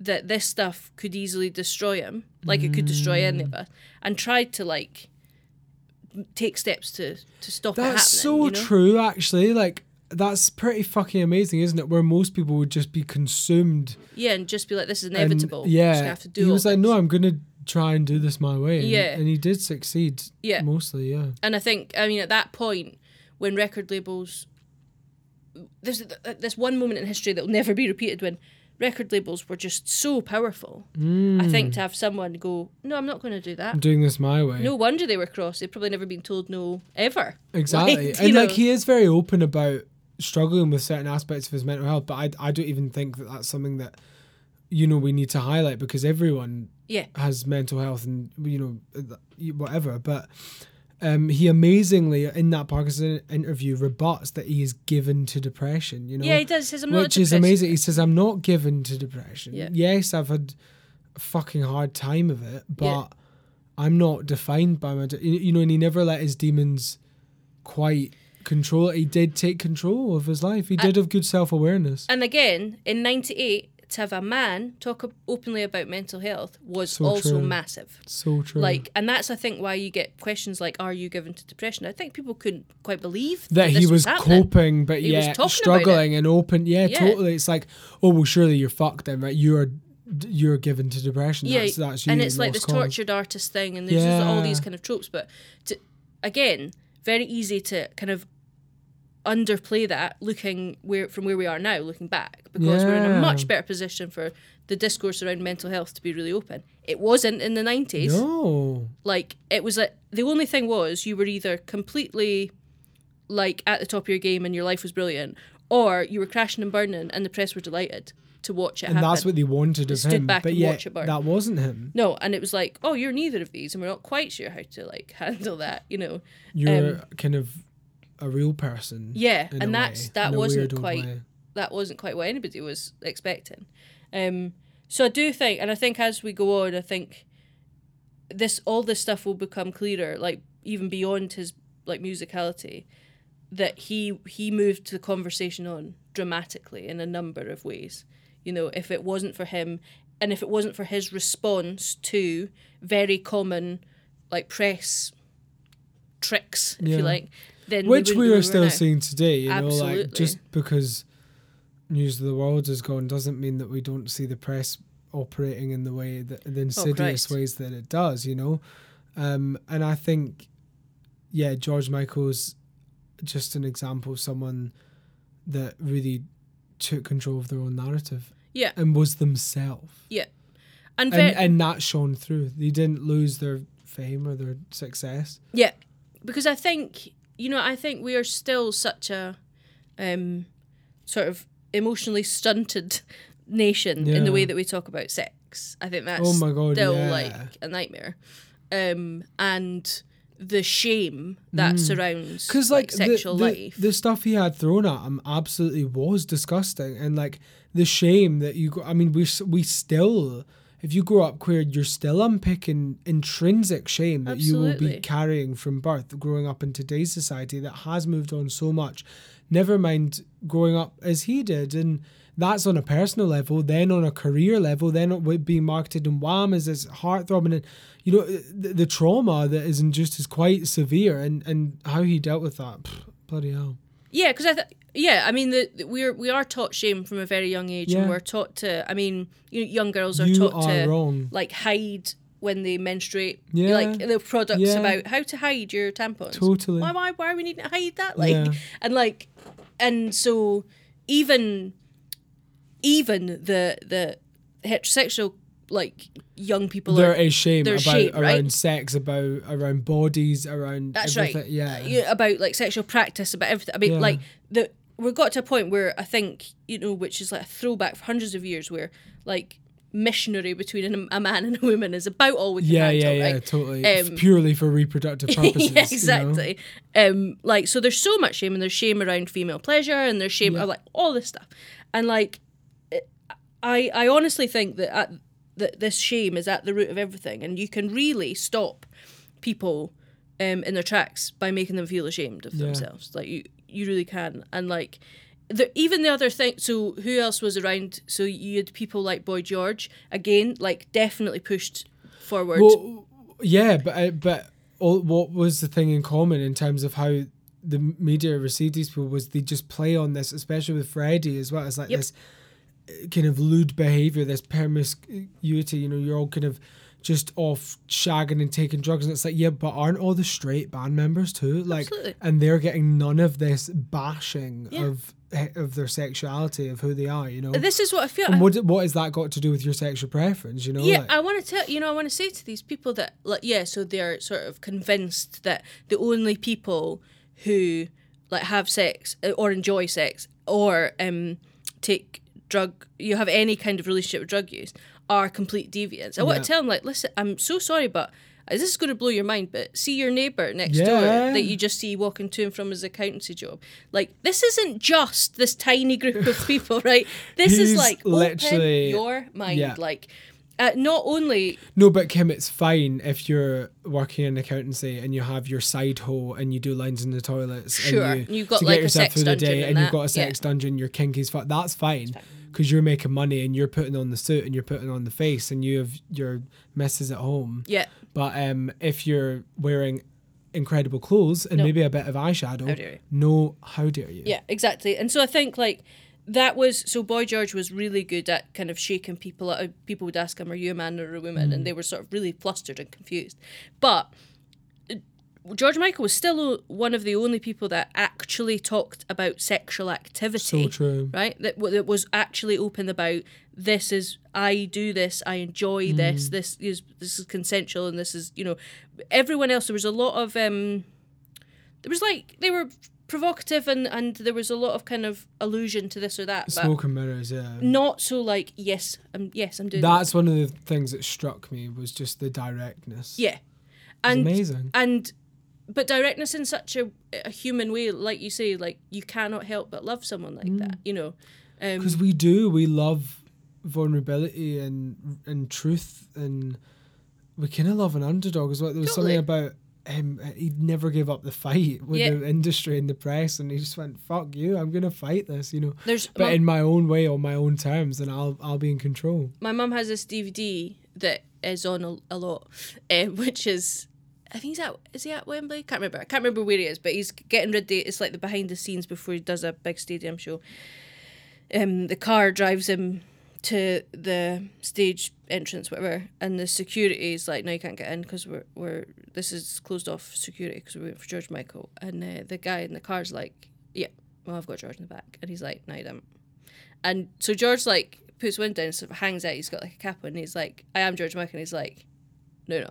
that this stuff could easily destroy him, like it could destroy any Mm. of us, and tried to like take steps to to stop it That's so you know? true, actually. Like, that's pretty fucking amazing, isn't it? Where most people would just be consumed. Yeah, and just be like, this is and- inevitable. yeah. Just have to do he was like, this." no, I'm going to try and do this my way. And, Yeah. And he did succeed. Yeah. Mostly, yeah. And I think, I mean, at that point, when record labels, there's this one moment in history that will never be repeated when record labels were just so powerful. I think to mm. have someone go, no, I'm not going to do that. I'm doing this my way. No wonder they were cross. They've probably never been told no ever. Exactly. Like, and like he is very open about struggling with certain aspects of his mental health, but I, I don't even think that that's something that you know we need to highlight because everyone Yeah. has mental health and you know whatever, but um, he amazingly in that Parkinson interview rebuts that he is given to depression. You know, Yeah, he does. He says, I'm which is amazing. He says, "I'm not given to depression. Yeah. Yes, I've had a fucking hard time of it, but Yeah. I'm not defined by my. De- you you know, and he never let his demons quite control. He did take control of his life. He did have good self awareness. And again, in 98, to have a man talk openly about mental health was So also true. massive. So true. Like, and that's I think why you get questions like, "Are you given to depression?" I think people couldn't quite believe that he this was happening. coping, but He was yet struggling and open. Yeah, Yeah. totally. It's like, oh well, surely you're fucked then, right? You're you're given to depression. Yeah, that's, that's you. and it's like this cause. tortured artist thing, and there's just all these kind of tropes. But to, again, very easy to kind of underplay that looking where from where we are now, looking back, because we're in a much better position for the discourse around mental health to be really open. It wasn't in the nineties. No. Like it was a, the only thing was you were either completely like at the top of your game and your life was brilliant, or you were crashing and burning and the press were delighted to watch it And happen. that's what they wanted of stood him. back but and yet, watched it burn. that wasn't him. No, and it was like, oh, you're neither of these, and we're not quite sure how to like handle that, you know. You're um, kind of a real person. Yeah, and that's way, that wasn't quite way. that wasn't quite what anybody was expecting. Um, so I do think, and I think as we go on, I think this all this stuff will become clearer, like even beyond his like musicality, that he he moved the conversation on dramatically in a number of ways. You know, if it wasn't for him, and if it wasn't for his response to very common, like press tricks, if Yeah. you like, then Which we are still now. seeing today, you know, like just because news of the world is gone doesn't mean that we don't see the press operating in the way that the insidious Christ. ways that it does, you know. Um, and I think, yeah, George Michael's just an example of someone that really took control of their own narrative Yeah, and was themselves, yeah, and, and and that shone through. They didn't lose their fame or their success. yeah, because I think you know I think we are still such a um, sort of emotionally stunted nation in the way that we talk about sex. I think that's Oh my God, still yeah. like a nightmare, um, and the shame that surrounds because like, the- sexual the, life. the stuff he had thrown at him absolutely was disgusting and like the shame that you i mean we we still if you grow up queer you're still unpicking intrinsic shame that you will be carrying from birth growing up in today's society that has moved on so much. Never mind growing up as he did and that's on a personal level then on a career level then being marketed in wham as this heartthrobbing and you know the, the trauma that is induced is quite severe and and how he dealt with that pff, bloody hell Yeah, because I th- yeah, I mean the, the- we're we are taught shame from a very young age, Yeah. and we're taught to. I mean, you young girls are You taught are to wrong. like hide when they menstruate. Yeah. like the products Yeah. about how to hide your tampons. Totally. Why why why are we needing to hide that? Like Yeah. and like and so even even the the heterosexual like young people there are is shame there's about around right? sex about around bodies around That's everything right. yeah Uh, yeah, about like sexual practice, about everything. I mean, Yeah. like the we've got to a point where I think you know, which is like a throwback for hundreds of years, where like missionary between a, a man and a woman is about all we can Yeah, handle, yeah, yeah, right? totally. Um, purely for reproductive purposes. yeah, you know? exactly. Um, like so, there's so much shame, and there's shame around female pleasure, and there's shame, Yeah. like all this stuff, and like, it- I I honestly think that at, that this shame is at the root of everything, and you can really stop people um, in their tracks by making them feel ashamed of Yeah. themselves. Like you, you really can, and like. The, even the other thing so who else was around so you had people like boy george again like definitely pushed forward Well, yeah, but uh, but all, what was the thing in common in terms of how the media received these people was they just play on this, especially with Freddie as well. as like Yep. this kind of lewd behavior, this promiscuity. You know, you're all kind of just off shagging and taking drugs, and it's like, yeah, but aren't all the straight band members too? Like, Absolutely. and they're getting none of this bashing Yeah. of of their sexuality, of who they are. You know, this is what i feel and what what has that got to do with your sexual preference? You know, Yeah, like- I want to tell you know I want to say to these people that like yeah, so they're sort of convinced that the only people who like have sex uh, or enjoy sex or um take drug you have any kind of relationship with drug use are complete deviants. I want to tell them like listen, I'm so sorry but this is going to blow your mind, but see your neighbour next door that you just see walking to and from his accountancy job. Like this isn't just this tiny group of people, right? This is like literally- open your mind. yeah. Like uh, not only No, but Kim, it's fine if you're working in accountancy and you have your side hole and you do lines in the toilets. Sure, and you, you've got to like get a yourself sex through the day, and and you've got a sex yeah. dungeon. You're kinky as fuck. That's fine because you're making money and you're putting on the suit and you're putting on the face and you have your misses at home. yeah. But um, if you're wearing incredible clothes and No. maybe a bit of eyeshadow, How dare you. no, how dare you? Yeah, exactly. And so I think like that was so Boy George was really good at kind of shaking people out. People would ask him, "Are you a man or a woman?" Mm. and they were sort of really flustered and confused. But uh, George Michael was still one of the only people that actually talked about sexual activity. So true. right? That, w- that was actually open about this is I do this, I enjoy Mm. this, this is this is consensual, and this is you know, everyone else. There was a lot of um, there was like they were provocative and and there was a lot of kind of allusion to this or that, but Smoke and mirrors, yeah. not so like yes, I'm yes I'm doing That's one of the things that struck me was just the directness. yeah, and amazing. and but directness in such a, a human way, like you say, like you cannot help but love someone like that, you know. Um, because we do we love vulnerability and and truth and we kind of love an underdog as well there was Totally. something about him he never gave up the fight with Yeah. the industry and the press and he just went fuck you i'm gonna fight this you know there's but mum- in my own way on my own terms and i'll i'll be in control my mum has this DVD that is on a, a lot, uh, which is I think he's at is he at Wembley? Can't remember. I can't remember where he is, but he's getting ready. It's like the behind the scenes before he does a big stadium show. Um, the car drives him to the stage entrance, whatever, and the security is like, "No, you can't get in because we're we're this is closed off security because we're waiting for George Michael." And uh, the guy in the car's like, "Yeah, well, I've got George in the back," and he's like, "No, you don't." And so George like puts one down, sort of hangs out. He's got like a cap on. And he's like, "I am George Michael." And he's like, "No, no."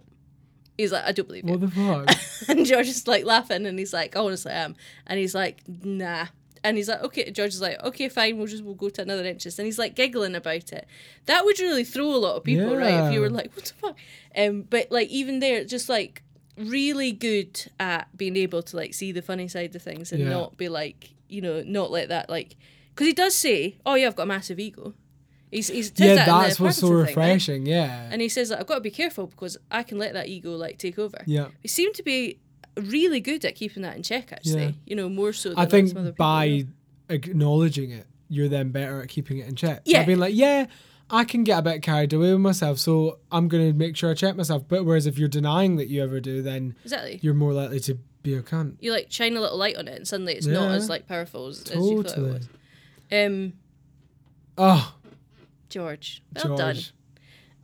He's like, "I don't believe you." what the fuck and George is like laughing, and he's like, "Oh, "Honestly, I am." And he's like, "Nah." And he's like, "Okay." George is like, "Okay, fine. We'll just we'll go to another entrance." And he's like giggling about it. That would really throw a lot of people, right? If you were like, "What the fuck?" Um, but like even there, just like really good at being able to like see the funny side of things and Yeah. not be like, you know, not let that like, because he does say, "Oh yeah, I've got a massive ego." He's he's yeah that that's what's so Parkinson thing, right? refreshing yeah And he says that I've got to be careful because I can let that ego like take over. yeah He seemed to be really good at keeping that in check. Actually, Yeah. you know, more so. Than I think people, by you know. acknowledging it, you're then better at keeping it in check. Yeah. Being like, yeah, I can get a bit carried away with myself, so I'm going to make sure I check myself. But whereas if you're denying that you ever do, then exactly, you're more likely to be a cunt. you like shine a little light on it, and suddenly it's not as like powerful as, as you thought it was. Um, Oh, George, well done.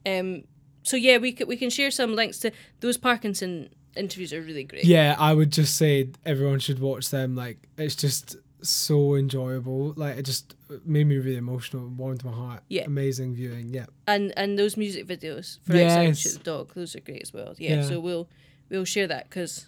Um, so yeah, we could we can share some links to those Parkinson interviews are really great. Yeah, I would just say everyone should watch them. Like, it's just so enjoyable. Like, it just made me really emotional, warmed my heart. Yeah. Amazing viewing. Yeah. and and those music videos for Outside Yes. Shoot the Dog, those are great as well. Yeah, Yeah. so we'll we'll share that because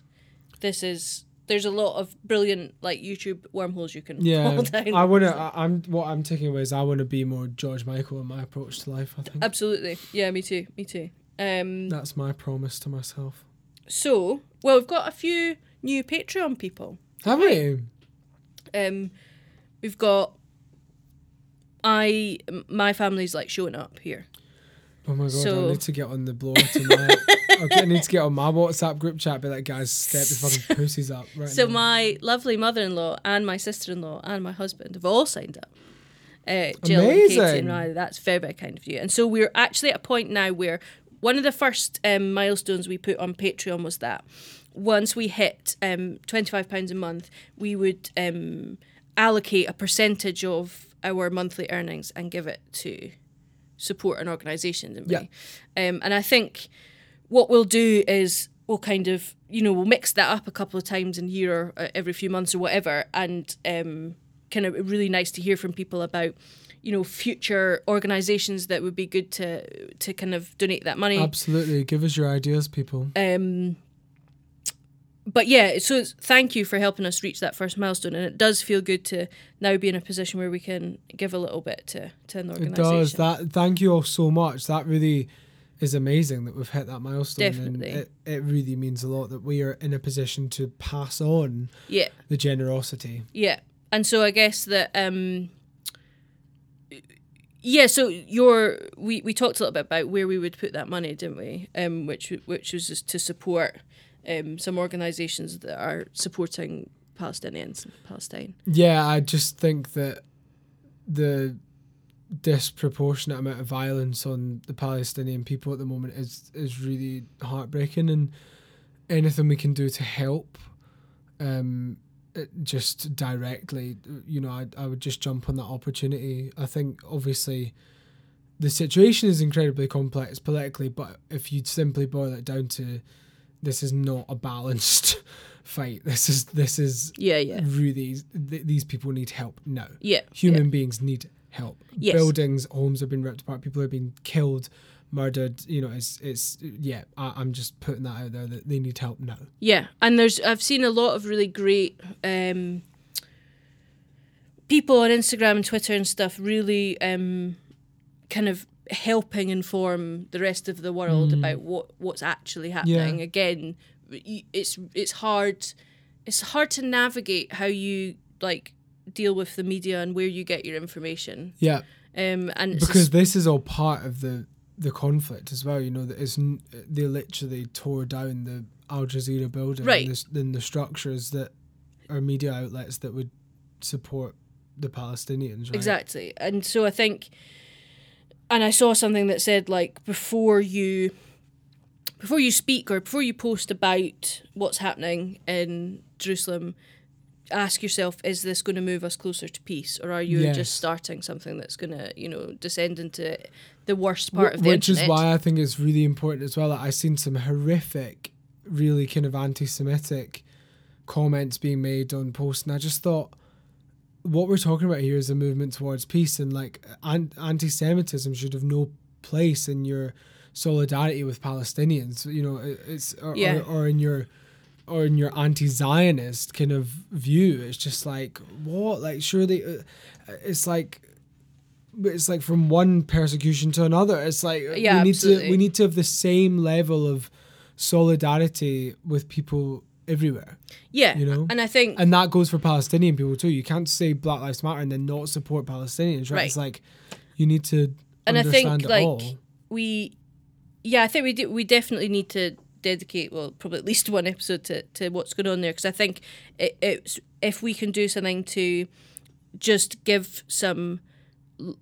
this is there's a lot of brilliant like YouTube wormholes you can Yeah, fall down. I want to. I'm what I'm taking away is I want to be more George Michael in my approach to life. I think Absolutely. Yeah, me too. Me too. Um, that's my promise to myself. so, well, we've got a few new Patreon people. Have we? Um, we've got I. my family's like showing up here. Oh my god! So- I need to get on the blower tonight. okay, I need to get on my WhatsApp group chat. Be like, guys, step the fucking pussies up right So now. my lovely mother-in-law and my sister-in-law and my husband have all signed up. Uh, Jill and Katie Amazing. and Riley. That's very very kind of you. And so we're actually at a point now where one of the first um, milestones we put on Patreon was that once we hit um, twenty five pounds a month, we would um, allocate a percentage of our monthly earnings and give it to support an organisation, didn't we? Um, and I think what we'll do is we'll kind of you know we'll mix that up a couple of times in a year or uh, every few months or whatever and um, kind of really nice to hear from people about you know future organizations that would be good to to kind of donate that money Absolutely, give us your ideas, people. um but yeah so thank you for helping us reach that first milestone and it does feel good to now be in a position where we can give a little bit to to an It organization does that. Thank you all so much. That really is amazing that we've hit that milestone. Definitely. And it, it really means a lot that we are in a position to pass on yeah the generosity. Yeah. And so I guess that um yeah, so your we, we talked a little bit about where we would put that money, didn't we? Um which which was just to support um some organizations that are supporting Palestinians in Palestine. Yeah, I just think that the disproportionate amount of violence on the Palestinian people at the moment is is really heartbreaking, and anything we can do to help, um, just directly, you know, I I would just jump on that opportunity. I think obviously. The situation is incredibly complex politically, but if you simply boil it down to, this is not a balanced fight. This is this is Yeah, yeah. really th- these people need help now. Yeah. Human beings need help. Yes. Buildings, homes have been ripped apart. People are being killed, murdered. You know, it's it's yeah. I, I'm just putting that out there that they need help now. Yeah, and there's I've seen a lot of really great um, people on Instagram and Twitter and stuff really um, kind of helping inform the rest of the world about what what's actually happening. Yeah. Again, it's it's hard it's hard to navigate how you like deal with the media and where you get your information. Yeah, Um, and because this is all part of the the conflict as well. You know that is they literally tore down the Al Jazeera building. Right. And the, and the structures that are media outlets that would support the Palestinians. Right? Exactly. And so I think and I saw something that said like before you before you speak or before you post about what's happening in Jerusalem, ask yourself, is this going to move us closer to peace? Or are you Yes. just starting something that's going to, you know, descend into the worst part Wh- of the which internet? is why I think it's really important as well. Like, I've seen some horrific, really kind of anti-Semitic comments being made on posts, and I just thought, what we're talking about here is a movement towards peace, and like an- anti-Semitism should have no place in your solidarity with Palestinians. You know, it- it's or, Yeah. or, or in your or in your anti-Zionist kind of view. It's just like what, like surely, uh, it's like but it's like from one persecution to another. It's like Yeah, we need absolutely. to we need to have the same level of solidarity with people everywhere, yeah. you know? And I think and that goes for Palestinian people too. You can't say Black Lives Matter and then not support Palestinians, right? Right. It's like you need to and I think like all. we yeah i think we do we definitely need to dedicate well probably at least one episode to, to what's going on there because i think it, it's if we can do something to just give some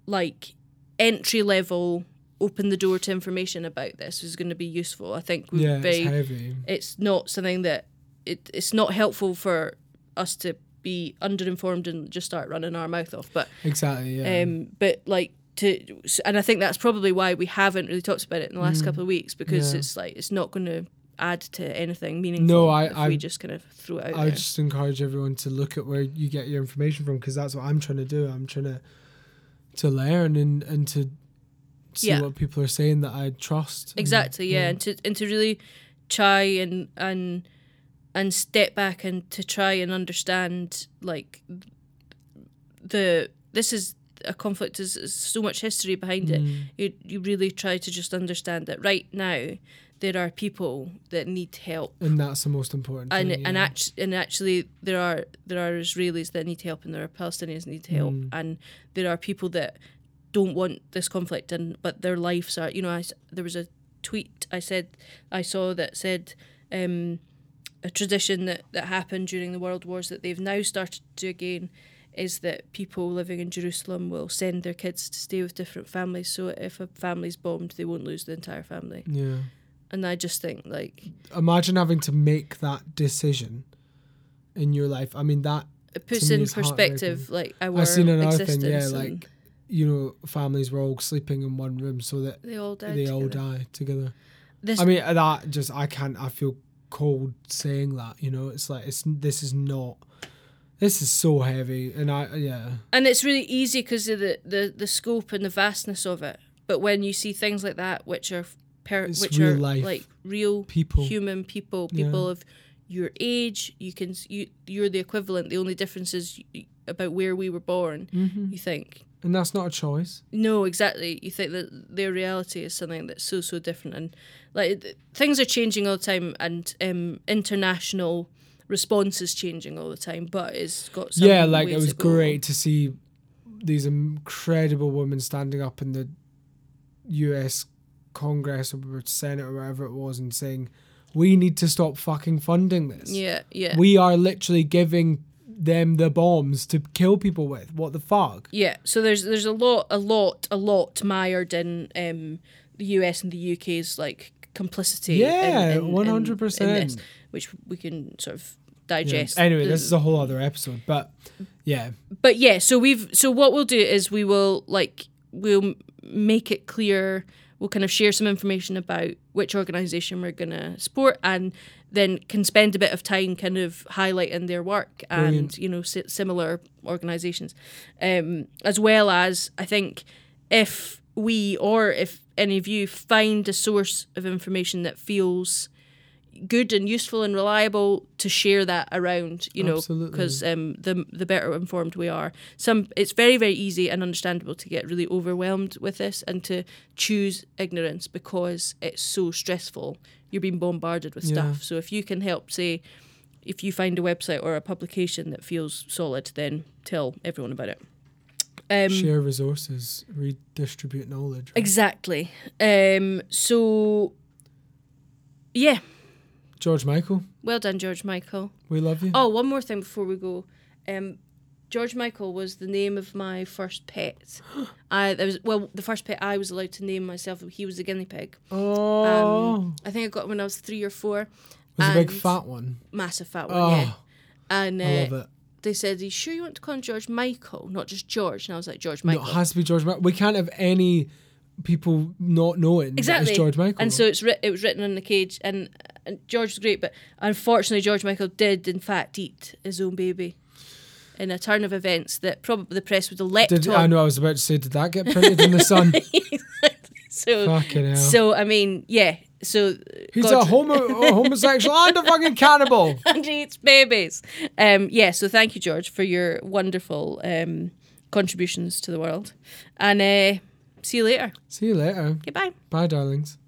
like entry level open the door to information about this is going to be useful i think we'd Yeah, be it's heavy. it's not something that it, it's not helpful for us to be underinformed and just start running our mouth off but Exactly. Yeah. um, but like to, and I think that's probably why we haven't really talked about it in the last couple of weeks because Mm. Yeah. it's like it's not going to add to anything meaningful. No, I- if I- we just kind of throw it out I there. just encourage everyone to look at where you get your information from because that's what I'm trying to do. I'm trying to to learn and and to see Yeah. what people are saying that I trust. and- Exactly, yeah, and to and to really try and and and step back and to try and understand like the this is a conflict is, is so much history behind it you you really try to just understand that right now there are people that need help And that's the most important and thing. and yeah. act- and actually there are there are Israelis that need help and there are Palestinians that need help Mm. and there are people that don't want this conflict and but their lives are you know I there was a tweet I said I saw that said um, a tradition that that happened during the world wars that they've now started to do again is that people living in Jerusalem will send their kids to stay with different families so if a family's bombed they won't lose the entire family Yeah. and I just think like Imagine having to make that decision in your life. I mean, that it puts in perspective like our I've seen another existence thing. Yeah, like you know, families were all sleeping in one room so that they all died. they all die together. This I mean, that just I can't. I feel cold saying that. You know, it's like it's this is not. This is so heavy, and I yeah. and it's really easy because of the, the the scope and the vastness of it. But when you see things like that, which are per, which are life. like real People. human people, Yeah. people of your age, you can you you're the equivalent. The only difference is about where we were born. Mm-hmm. You think And that's not a choice. No, exactly. You think that their reality is something that's so so different, and like things are changing all the time, and um, international response is changing all the time. But it's got some yeah, like it was to great to see these incredible women standing up in the U.S. Congress or Senate or wherever it was and saying, "We need to stop fucking funding this. Yeah, yeah, We are literally giving them the bombs to kill people with. What the fuck?" yeah. So there's there's a lot, a lot, a lot mired in um, the US and the UK's like complicity. Yeah, one hundred percent. which we can sort of Yeah. digest. Anyway, this is a whole other episode, but yeah, but yeah so we've so what we'll do is we will like we'll make it clear we'll kind of share some information about which organization we're going to support and then can spend a bit of time kind of highlighting their work and Brilliant. you know si- similar organizations. Um, as well as i think if we or if any of you find a source of information that feels good and useful and reliable to share that around you know because um, the the better informed we are. Some it's very very easy and understandable to get really overwhelmed with this and to choose ignorance because it's so stressful you're being bombarded with Yeah. stuff so if you can help say if you find a website or a publication that feels solid then tell everyone about it um, share resources, redistribute knowledge. right? exactly um, so yeah George Michael, well done george michael we love you. Oh, one more thing before we go. Um, George Michael was the name of my first pet. I that was well the first pet I was allowed to name myself. He was a guinea pig. Oh, Um, I think I got him when I was three or four. it was a big fat one. Massive fat one. Oh, Yeah. And I uh, love it. they said, "Are you sure you want to call him George Michael, not just George?" And I was like, "George No, Michael." it has to be George Michael. We can't have any people not knowing that Exactly. it's George Michael. And so it's writ- it was written on the cage, and, and George was great, but unfortunately, George Michael did in fact eat his own baby in a turn of events that probably the press would have leapt did on. I know I was about to say, did that get printed in the sun? So, Fucking hell. so I mean, yeah. So He's God- a, homo- a homosexual and a fucking cannibal. and he eats babies. Um, yeah. So thank you, George, for your wonderful um, contributions to the world, and uh, see you later. See you later. Goodbye. Bye, darlings.